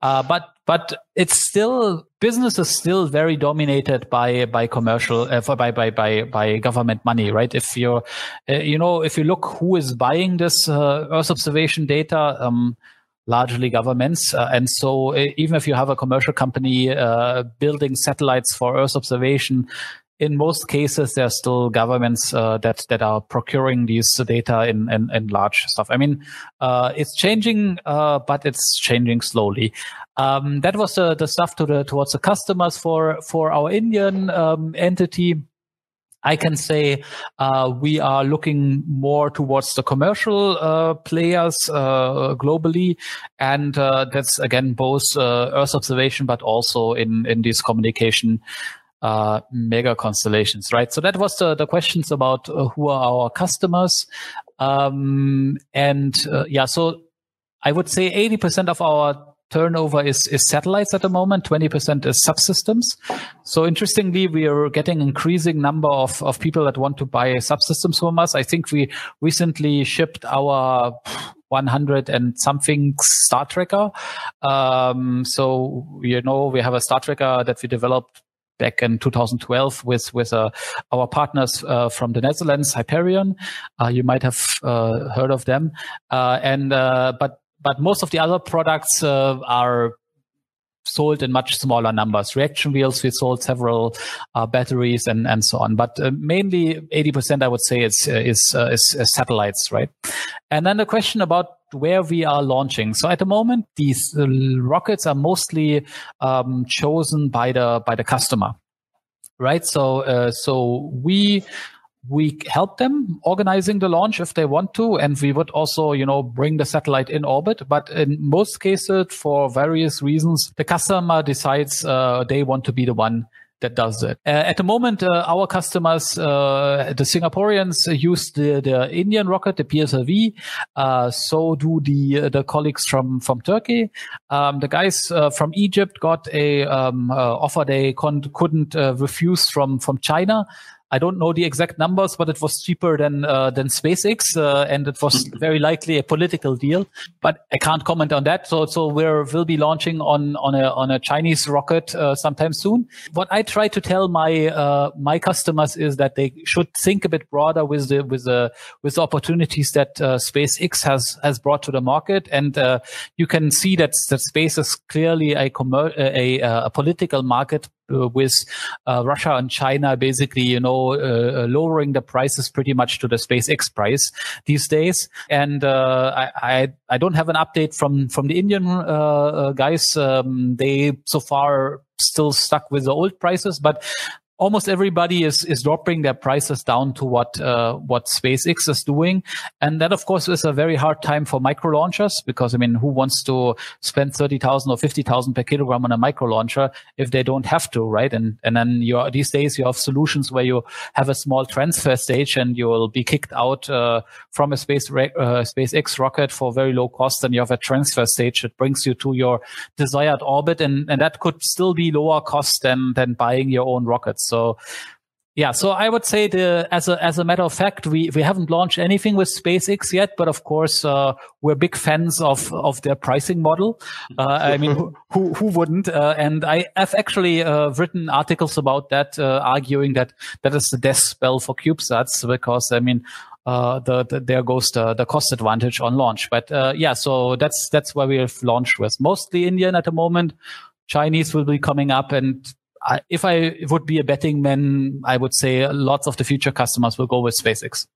Uh, but, but it's still, business is still very dominated by, by commercial, by, by, by, by government money, right? If you're, you know, if you look who is buying this Earth observation data, um, largely governments. Uh, and so even if you have a commercial company uh, building satellites for Earth observation, in most cases, there are still governments uh, that that are procuring these data in in, in large stuff. I mean, uh, it's changing, uh, but it's changing slowly. Um, that was the, the stuff to the towards the customers for for our Indian um, entity. I can say uh, we are looking more towards the commercial uh, players uh, globally, and uh, that's again both uh, Earth observation, but also in in these communication uh, mega constellations, right? So that was the, the questions about uh, who are our customers. Um, and uh, yeah, so I would say 80% of our turnover is, is satellites at the moment. 20% is subsystems. So interestingly, we are getting increasing number of, of people that want to buy subsystems from us. I think we recently shipped our 100 and something Star Tracker Um, so, you know, we have a Star Tracker that we developed back in 2012 with with uh, our partners uh, from the Netherlands, Hyperion. Uh, you might have uh, heard of them, uh, and uh, but but most of the other products are sold in much smaller numbers. Reaction wheels, we sold several uh, batteries and, and so on. But uh, mainly 80%, I would say, is, is, uh, is, is, satellites, right? And then the question about where we are launching. So at the moment, these uh, rockets are mostly um, chosen by the by the customer, right? So uh, so we we help them organizing the launch if they want to and we would also you know bring the satellite in orbit but in most cases for various reasons the customer decides uh, they want to be the one that does it. Uh, at the moment, uh, our customers, uh, the Singaporeans, use the, the Indian rocket, the PSLV. Uh, so do the uh, the colleagues from from Turkey. Um, the guys uh, from Egypt got a um, offer they con- couldn't refuse from from China. I don't know the exact numbers, but it was cheaper than uh, than SpaceX, uh, and it was very likely a political deal. But I can't comment on that. So so we will be launching on on a on a Chinese rocket uh, sometime soon. What I try to tell my uh, my customers is that they should think a bit broader with the with the with the opportunities that uh, SpaceX has has brought to the market, and uh, you can see that that space is clearly a commer- a, a, a political market with uh, Russia and China basically, you know, uh, uh lowering the prices pretty much to the SpaceX price these days. And uh, I, I, I don't have an update from from the Indian uh, guys. Um, they so far still stuck with the old prices, but almost everybody is is dropping their prices down to what uh, what SpaceX is doing, and that of course is a very hard time for micro launchers because I mean, who wants to spend thirty thousand or fifty thousand per kilogram on a micro launcher if they don't have to, right? And and then you are, these days you have solutions where you have a small transfer stage and you will be kicked out uh, from a space uh, SpaceX rocket for very low cost, and you have a transfer stage that brings you to your desired orbit, and and that could still be lower cost than than buying your own rockets. So yeah, so I would say the as a as a matter of fact, we we haven't launched anything with SpaceX yet, but of course uh, we're big fans of of their pricing model. [LAUGHS] Uh, I mean, who who wouldn't? Uh, and I have actually uh, written articles about that, uh, arguing that that is the death spell for CubeSats because I mean. Uh, the, the, there goes the, the cost advantage on launch, but yeah, so that's that's where we have launched with mostly Indian at the moment. Chinese will be coming up, and I, if I would be a betting man, I would say lots of the future customers will go with SpaceX.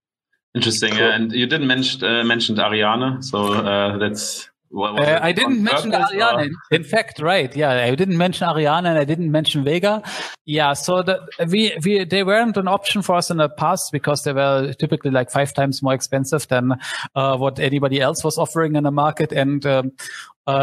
Interesting. Cool. and you didn't mention uh, mentioned Ariane, so uh, that's. Uh, I didn't mention Ariane. Or? In fact, right? Yeah, I didn't mention Ariane and I didn't mention Vega. Yeah, so the, we we they weren't an option for us in the past because they were typically like five times more expensive than uh, what anybody else was offering in the market, and um,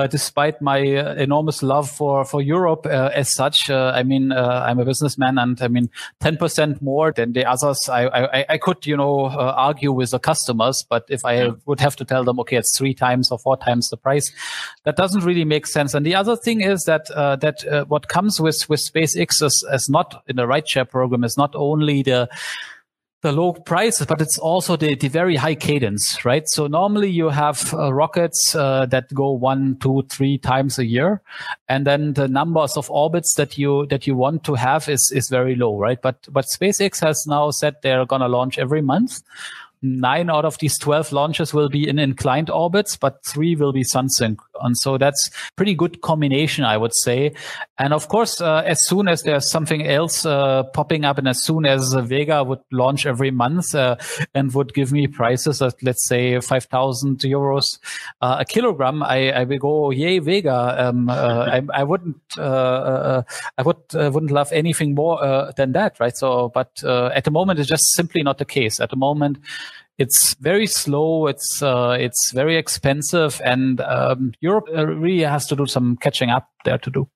despite my uh, enormous love for for Europe uh, as such. Uh, I mean, uh, I'm a businessman, and I mean, ten percent more than the others. I I, I could you know uh, argue with the customers, but if I yeah. would have to tell them, okay, it's three times or four times the price, that doesn't really make sense. And the other thing is that that what comes with with SpaceX is, is not in the rideshare program is not only the the low prices, but it's also the, the very high cadence, right? So normally you have uh, rockets uh, that go one, two, three times a year, and then the numbers of orbits that you that you want to have is is very low, right? But but SpaceX has now said they're gonna launch every month. Nine out of these 12 launches will be in inclined orbits, but three will be sun sync And so that's pretty good combination, I would say. And of course, uh, as soon as there's something else uh, popping up, and as soon as Vega would launch every month uh, and would give me prices at let's say five thousand euros uh, a kilogram, I, I will go yay Vega. Um, uh, [LAUGHS] I, I, wouldn't uh, I would wouldn't love anything more than that, right? So, but at the moment, it's just simply not the case. At the moment, it's very slow. It's uh, it's very expensive, and um, Europe uh, really has to do some catching up there to do.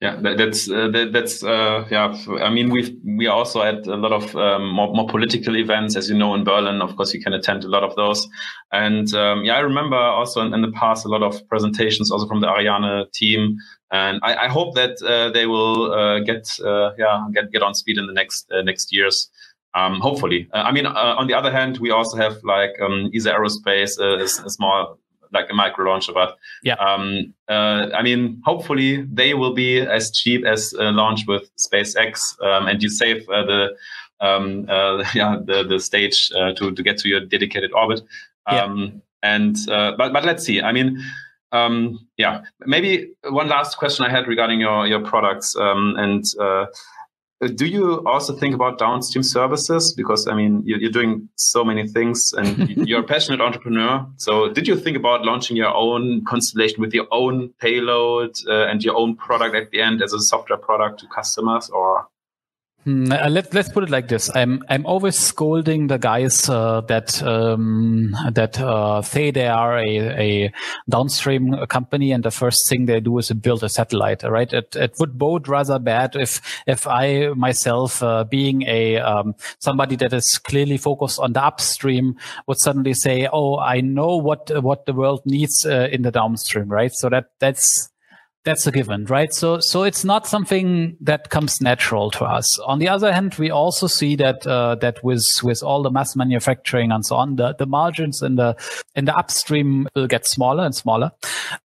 Yeah, that, that's uh, that, that's uh, yeah. I mean, we've we also had a lot of um, more, more political events, as you know, in Berlin. Of course, you can attend a lot of those. And um, yeah, I remember also in, in, the past a lot of presentations, also from the Ariane team. And I, I hope that uh, they will uh, get yeah get get on speed in the next next years. Um, hopefully, uh, I mean, uh, on the other hand, we also have like um, Isar Aerospace, uh, a, a small like a micro launcher, but yeah, um, uh, I mean, hopefully they will be as cheap as uh, launch with SpaceX, um, and you save uh, the um, [LAUGHS] yeah the the stage to to get to your dedicated orbit. Yeah. Um, and but but let's see. I mean. Um, yeah, maybe one last question I had regarding your your products um, and uh, do you also think about downstream services? Because I mean, you're, doing so many things, and [LAUGHS] you're a passionate entrepreneur. So, did you think about launching your own constellation with your own payload uh, and your own product at the end as a software product to customers, or uh, let, let's put it like this. I'm, I'm always scolding the guys uh, that um, that uh, say they are a, a downstream company and the first thing they do is build a satellite. Right? It, it would bode rather bad if if I myself, uh, being a um, somebody that is clearly focused on the upstream, would suddenly say, "Oh, I know what what the world needs uh, in the downstream." Right? So that that's that's a given, right? So, so it's not something that comes natural to us. On the other hand, we also see that uh, that with with all the mass manufacturing and so on, the, the margins in the in the upstream will get smaller and smaller,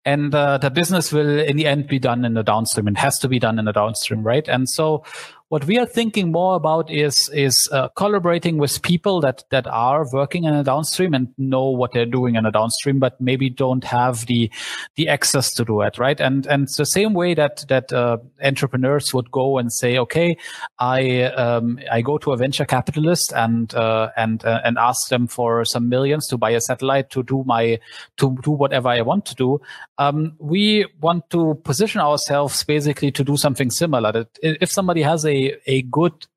and uh, the business will in the end be done in the downstream. It has to be done in the downstream, right? And so, what we are thinking more about is is uh, collaborating with people that that are working in a downstream and know what they're doing in a downstream, but maybe don't have the the access to do it, right? And and the same way that that uh, entrepreneurs would go and say, okay, I um, I go to a venture capitalist and uh, and uh, and ask them for some millions to buy a satellite to do my to do whatever I want to do. Um, we want to position ourselves basically to do something similar. That if somebody has a a, good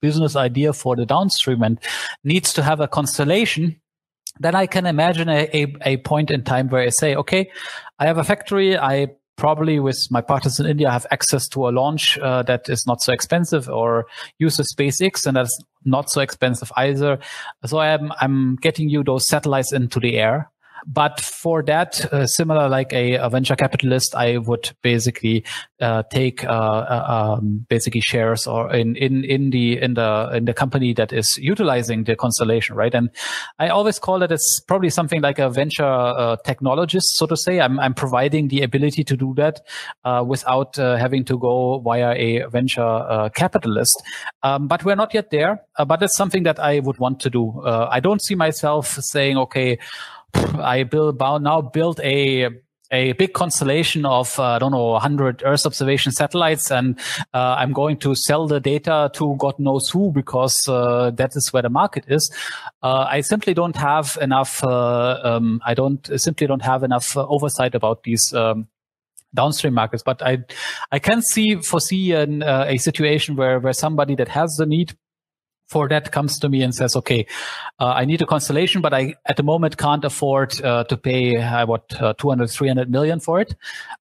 business idea for the downstream and needs to have a constellation, then I can imagine a, a, a point in time where I say, okay, I have a factory. I probably with my partners in India have access to a launch uh, that is not so expensive or use a SpaceX and that's not so expensive either. So I'm, I'm getting you those satellites into the air but for that, uh, similar like a, a, venture capitalist, I would basically uh, take uh, uh, um, basically shares or in, in in the in the in the company that is utilizing the constellation, right? And I always call it as probably something like a venture uh, technologist, so to say. I'm I'm providing the ability to do that without having to go via a venture capitalist. Um, but we're not yet there. but it's something that I would want to do. I don't see myself saying, okay. I now build a a big constellation of uh, I don't know 100 Earth observation satellites, and uh, I'm going to sell the data to God knows who because uh, that is where the market is. Uh, I simply don't have enough. Uh, um, I don't simply don't have enough uh, oversight about these. Um, downstream markets, but I, I can see foresee an, a situation where where somebody that has the need for that comes to me and says, okay, uh, I need a constellation, but I at the moment can't afford uh, to pay uh, what uh, 200, 300 million for it.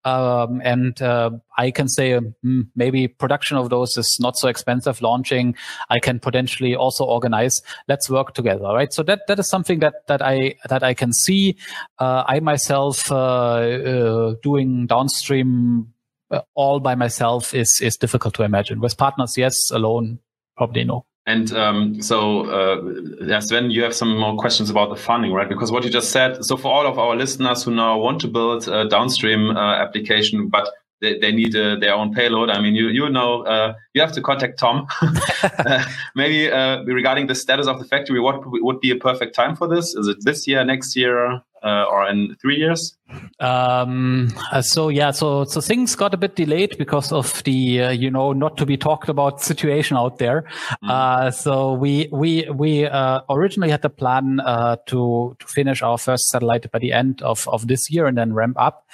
Um, and uh, I can say mm, maybe production of those is not so expensive. Launching, I can potentially also organize. Let's work together, right? So that that is something that that I that I can see. Uh, I myself doing downstream all by myself is is difficult to imagine. With partners, yes. Alone, probably no. And um, so, uh, Sven, you have some more questions about the funding, right? Because what you just said. So, for all of our listeners who now want to build a downstream uh, application, but they, they need uh, their own payload. I mean, you you know, uh, you have to contact Tom. [LAUGHS] uh, maybe uh, regarding the status of the factory, what would be a perfect time for this? Is it this year, next year, uh, or in three years? Um, uh, so yeah, so so things got a bit delayed because of the uh, you know not to be talked about [LAUGHS] situation out there. Mm. Uh, so we we we uh, originally had the plan uh, to to finish our first satellite by the end of of this year and then ramp up.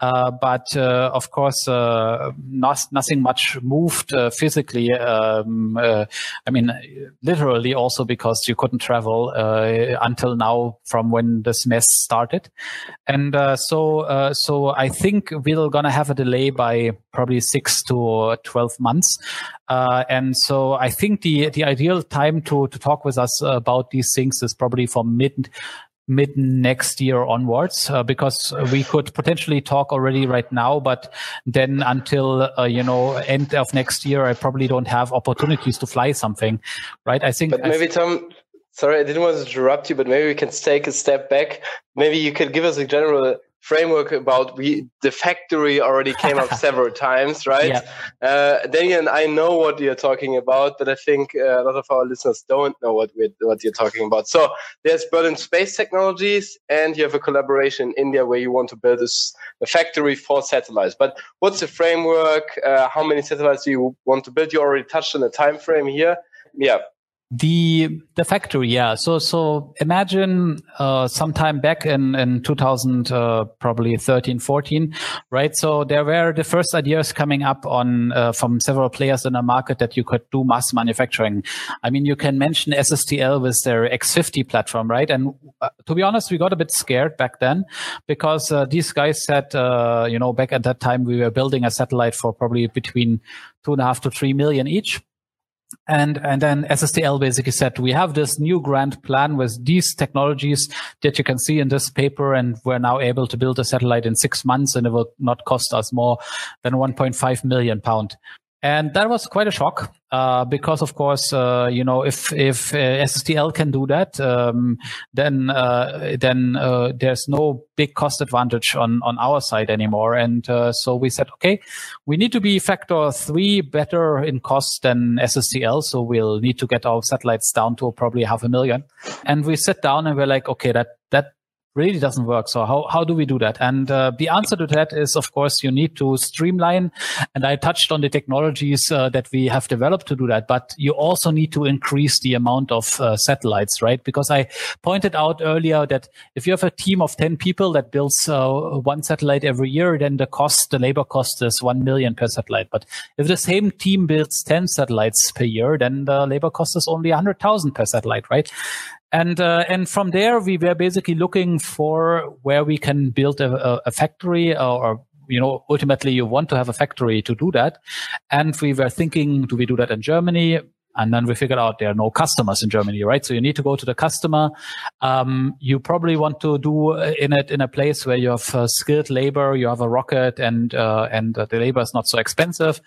Uh, but uh, of course, uh, not, nothing much moved uh, physically. Um, uh, I mean, literally also because you couldn't travel until now from when this mess started, and so so I think we're gonna have a delay by probably six to twelve months. and so I think the the ideal time to to talk with us about these things is probably from mid mid next year onwards uh, because we could potentially talk already right now but then until uh, you know end of next year i probably don't have opportunities to fly something right? I think but maybe tom sorry i didn't want to interrupt you but maybe we can take a step back. Maybe you could give us a general framework about we the factory already came up [LAUGHS] several times, right? Yeah. Uh, Daniel I know what you're talking about, but I think uh, a lot of our listeners don't know what we're, what you're talking about. So there's Berlin Space Technologies, and you have a collaboration in India where you want to build this, a factory for satellites. But what's the framework? Uh, how many satellites do you want to build? You already touched on the time frame here. Yeah, the the factory, yeah. So so imagine uh, sometime back in in 2000, uh, probably 13, 14, right? So there were the first ideas coming up on uh, from several players in the market that you could do mass manufacturing. I mean, you can mention SSTL with their X50 platform, right? And uh, to be honest, we got a bit scared back then because uh, these guys said, uh, you know, back at that time we were building a satellite for probably between two and a half to three million each and and then SSTL basically said we have this new grand plan with these technologies that you can see in this paper, and we're now able to build a satellite in six months, and it will not cost us more than 1.5 million pound. And that was quite a shock uh, because, of course, uh, you know, if if uh, SSTL can do that, um, then uh, then uh, there's no big cost advantage on on our side anymore. And uh, so we said, okay, we need to be factor three better in cost than SSTL. So we'll need to get our satellites down to probably half a million. And we sat down and we're like, okay, that that really doesn't work. So how, how do we do that? And uh, the answer to that is, of course, you need to streamline. And I touched on the technologies uh, that we have developed to do that, but you also need to increase the amount of uh, satellites, right? Because I pointed out earlier that if you have a team of 10 people that builds uh, one satellite every year, then the cost, the labor cost is 1 million per satellite. But if the same team builds 10 satellites per year, then the labor cost is only 100,000 per satellite, right? And uh, and from there we were basically looking for where we can build a, a factory or, or you know ultimately you want to have a factory to do that and we were thinking do we do that in germany and then we figured out there are no customers in Germany, right? So you need to go to the customer. Um, you probably want to do uh, in it in a place where you have uh, skilled labor, you have a rocket, and uh, and uh, the labor is not so expensive.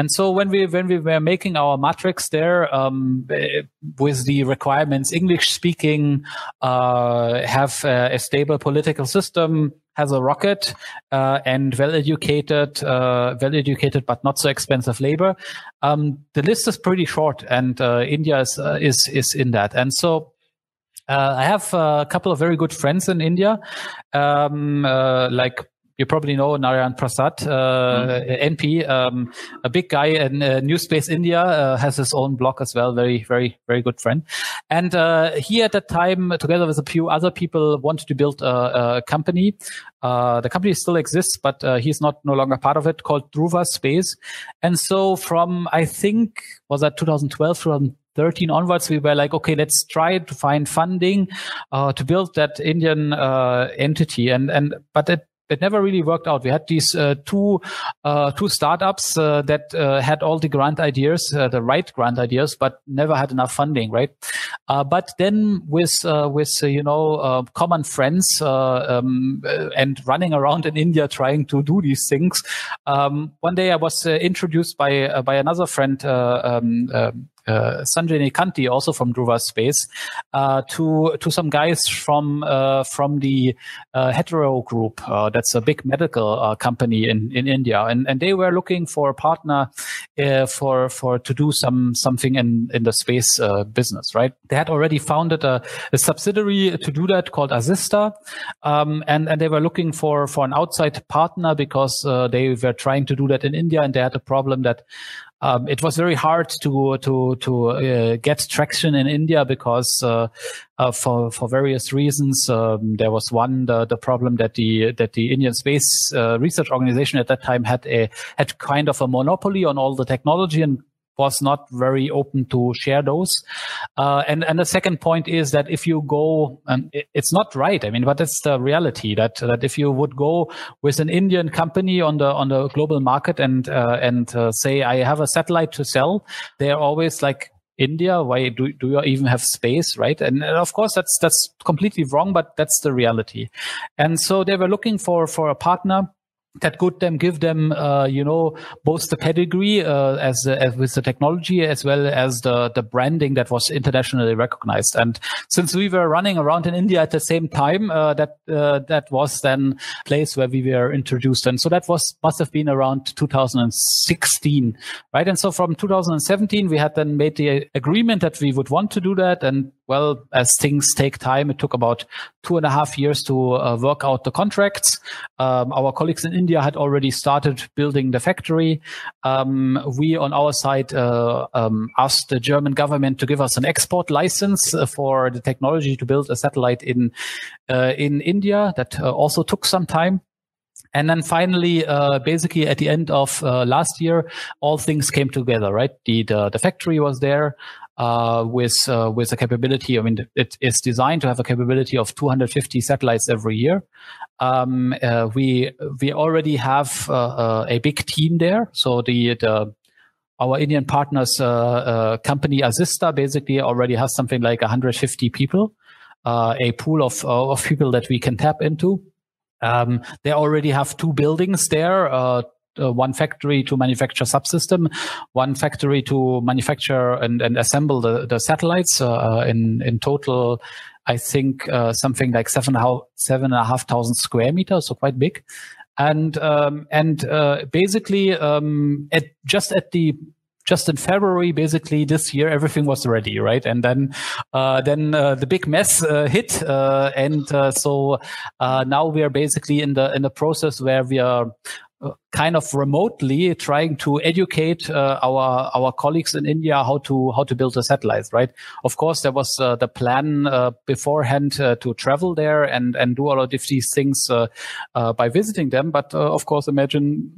And so when we when we were making our matrix there um, eh, with the requirements, English speaking, uh, have a stable political system, has a rocket uh, and well educated, uh, well educated but not so expensive labor. Um, the list is pretty short, and uh, India is uh, is is in that. And so uh, I have a couple of very good friends in India, um, like you probably know Narayan Prasad, uh, mm. NP, um, a big guy in uh, New Space India, uh, has his own blog as well. Very, very, very good friend. And uh, he at that time, together with a few other people, wanted to build a, a company. Uh, the company still exists, but uh, he's not no longer part of it. Called Dhruva Space. And so from I think was that 2012, 2013 onwards, we were like, okay, let's try to find funding uh, to build that Indian uh, entity. And and but it it never really worked out. We had these uh, two uh, two startups uh, that uh, had all the grant ideas, uh, the right grant ideas, but never had enough funding, right? Uh, but then with with you know common friends um, and running around in India trying to do these things, um, one day I was introduced by by another friend. Um, uh, Sanjay Nekkanti, also from Dhruva Space, uh, to to some guys from uh, from the uh, Hetero Group. Uh, that's a big medical uh, company in, in India, and and they were looking for a partner for for to do some something in in the space business. Right? They had already founded a, a subsidiary to do that called Azista, um, and and they were looking for for an outside partner because they were trying to do that in India, and they had a problem that um, it was very hard to to to uh, get traction in India because uh, uh, for for various reasons. Um, there was one the, the problem that the that the Indian Space uh, Research Organization at that time had a had kind of a monopoly on all the technology and was not very open to share those. Uh, and and the second point is that if you go, and it, it's not right. I mean, but it's the reality that that if you would go with an Indian company on the on the global market and uh, and uh, say I have a satellite to sell, they are always like. India, why do, do you even have space, right? And, and of course, that's that's completely wrong, but that's the reality. And so they were looking for for a partner that could then give them, uh, you know, both the pedigree uh, as, as with the technology as well as the the branding that was internationally recognized. And since we were running around in India at the same time, uh, that uh, that was then place where we were introduced. And so that was must have been around 2016, right? And so from 2017, we had then made the agreement that we would want to do that, and well, as things take time, it took about two and a half years to uh, work out the contracts. Um, our colleagues in India had already started building the factory. Um, we, on our side, uh, um, asked the German government to give us an export license uh, for the technology to build a satellite in uh, in India. That uh, also took some time. And then finally, uh, basically at the end of uh, last year, all things came together, right? The, the, the factory was there uh, with uh, with a capability. I mean, it is designed to have a capability of 250 satellites every year. Um, uh, we we already have uh, uh, a big team there. So the the our Indian partners uh, company Azista basically already has something like 150 people, a pool of of people that we can tap into. Um, they already have two buildings there, uh, one factory to manufacture subsystem, one factory to manufacture and, and assemble the, the satellites. Uh, uh in in total, I think uh, something like seven seven and a half thousand square meters, so quite big. And um, and uh, basically, um, at just at the just in February, basically this year, everything was ready, right? And then, uh, then uh, the big mess uh, hit, and so now we are basically in the in the process where we are kind of remotely trying to educate uh, our our colleagues in India how to how to build a satellite. Right. Of course, there was uh, the plan uh, beforehand uh, to travel there and and do all of these things uh, uh, by visiting them. But of course, imagine.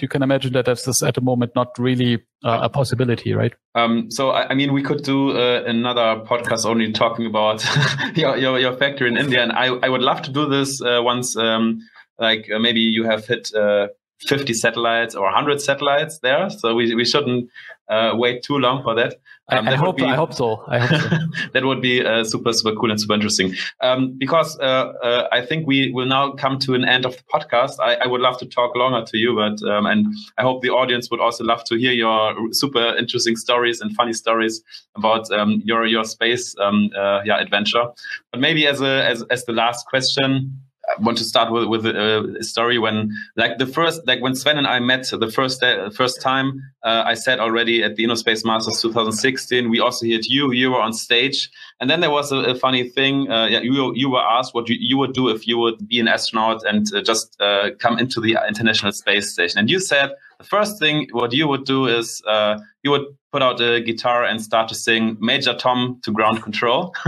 You can imagine that that's at the moment not really a possibility, right? Um, so, I, I, mean, we could do another podcast only talking about [LAUGHS] your, your, your factory in India, and I, I would love to do this once um, like uh, maybe you have hit uh, 50 satellites or 100 satellites there. So we, we shouldn't uh, wait too long for that. Um, I, I hope, be, I hope so. I hope so. [LAUGHS] that would be uh, super, super cool and super interesting. Um, because uh, uh, I think we will now come to an end of the podcast. I, I would love to talk longer to you, but um, and I hope the audience would also love to hear your super interesting stories and funny stories about um, your your space um, yeah adventure. But maybe as a as as the last question. Want to start with with a, a, story when like the first like when Sven and I met the first day, first time uh, I said already at the InnoSpace Masters 2016 we also heard you you were on stage. And then there was a, a funny thing uh, yeah, you you were asked what you, you would do if you would be an astronaut and uh, just uh, come into the International Space Station. And you said the first thing what you would do is uh, you would put out a guitar and start to sing Major Tom to ground control. [LAUGHS]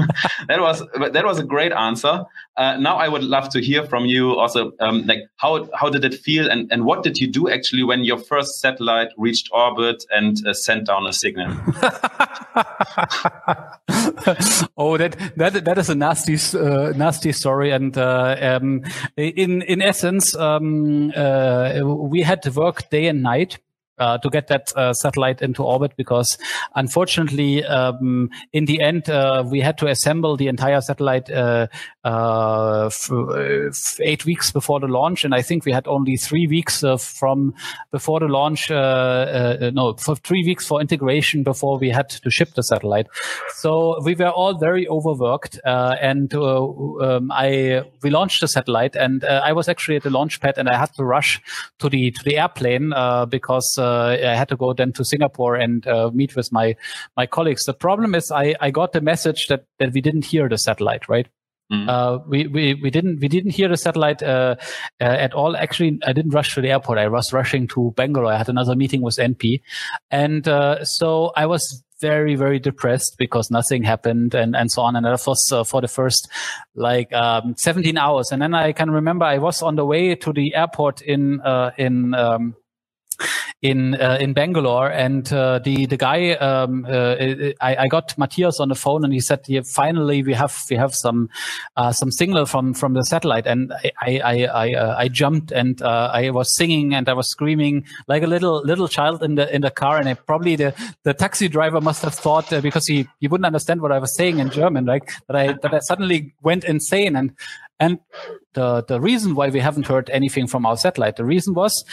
that was that was a great answer. Uh, now I would love to hear from you also, um, like how how did it feel and, and what did you do actually when your first satellite reached orbit and uh, sent down a signal? [LAUGHS] oh, that that that is a nasty uh, nasty story, and uh, um, in in essence, um, uh, we had to work day and night uh, to get that uh, satellite into orbit because unfortunately, um, in the end, uh, we had to assemble the entire satellite uh, uh, eight weeks before the launch, and I think we had only three weeks from before the launch. no, for three weeks for integration before we had to ship the satellite. So we were all very overworked, and um, I we launched the satellite, and I was actually at the launch pad, and I had to rush to the to the airplane because uh, I had to go then to Singapore and uh, meet with my my colleagues. The problem is I I got the message that that we didn't hear the satellite, right? Mm. Uh, we, we, we didn't, we didn't hear the satellite, uh, uh, at all. Actually, I didn't rush to the airport. I was rushing to Bangalore. I had another meeting with NP. And, uh, so I was very, very depressed because nothing happened and, and so on. And that was uh, for the first like, um, 17 hours. And then I can remember I was on the way to the airport in, uh, in, um, in uh, in Bangalore, and uh, the the guy um, uh, I, I, got Matthias on the phone, and he said, yeah, "Finally, we have we have some uh, some signal from from the satellite." And I I I, uh, I jumped and uh, I was singing and I was screaming like a little little child in the in the car, and I, probably the the taxi driver must have thought because he he wouldn't understand what I was saying in German, like that I that I suddenly went insane. And and the, the reason why we haven't heard anything from our satellite, the reason was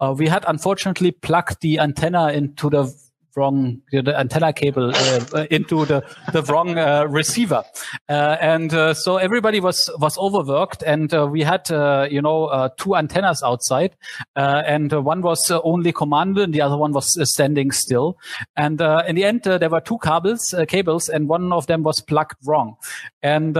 uh, we had unfortunately plugged the antenna into the wrong the antenna cable uh, uh, into the the wrong uh, receiver. Uh, and uh, so everybody was was overworked and uh, we had you know two antennas outside and one was only commanded and the other one was standing still. And in the end there were two cables cables and one of them was plugged wrong and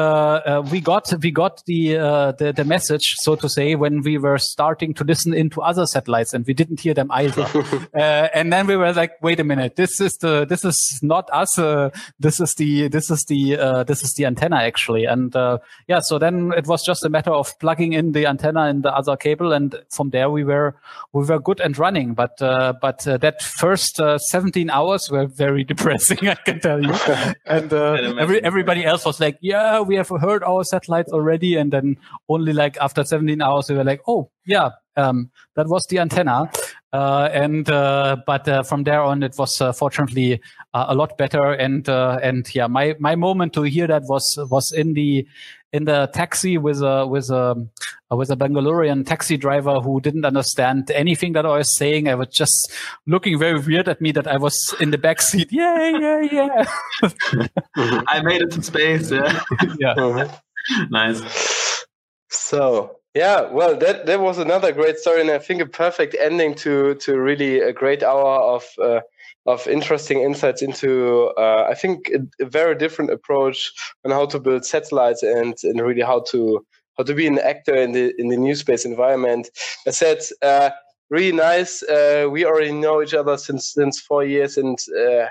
we got we got the, the the message so to say when we were starting to listen into other satellites and we didn't hear them either [LAUGHS] and then we were like wait a minute minute. This is the this is not us. Uh, this is the this is the uh, this is the antenna actually. And uh, yeah, so then it was just a matter of plugging in the antenna in the other cable, and from there we were we were good and running. But uh, but uh, that first uh, 17 hours were very [LAUGHS] depressing, I can tell you. [LAUGHS] and every, everybody else was like, yeah, we have heard our satellites already, and then only like after 17 hours we were like, oh yeah, um, that was the antenna. Uh, and uh, but uh, from there on, it was uh, fortunately uh, a lot better. And uh, and yeah, my my moment to hear that was was in the in the taxi with a with a with a Bangalorean taxi driver who didn't understand anything that I was saying. I was just looking very weird at me that I was in the back seat. [LAUGHS] Yeah, yeah, yeah. [LAUGHS] I made it to space. Yeah. yeah. [LAUGHS] nice. So yeah, well, that that was another great story, and I think a perfect ending to to really a great hour of uh, of interesting insights into uh, I think a, a, very different approach on how to build satellites and and really how to how to be an actor in the in the new space environment. I said. Uh, really nice. Uh, we already know each other since since four years, and uh,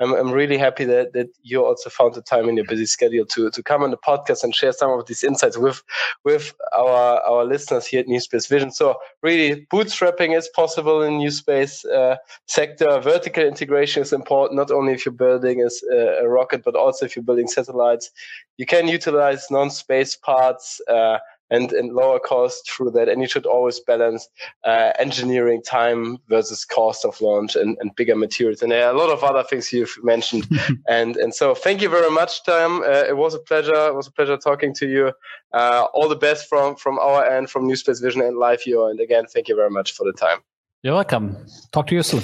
I'm, I'm really happy that, that you also found the time in your busy schedule to, to come on the podcast and share some of these insights with with our, our listeners here at New Space Vision. So really, bootstrapping is possible in new space uh, sector. Vertical integration is important, not only if you're building a, a, rocket, but also if you're building satellites. You can utilize non-space parts. Uh, and, and lower cost through that. And you should always balance uh, engineering time versus cost of launch and, and bigger materials. And there are a lot of other things you've mentioned. [LAUGHS] and and so thank you very much, Tom. Uh, it was a pleasure. It was a pleasure talking to you. Uh, all the best from from our end, from New Space Vision and Live Viewer. And again, thank you very much for the time. You're welcome. Talk to you soon.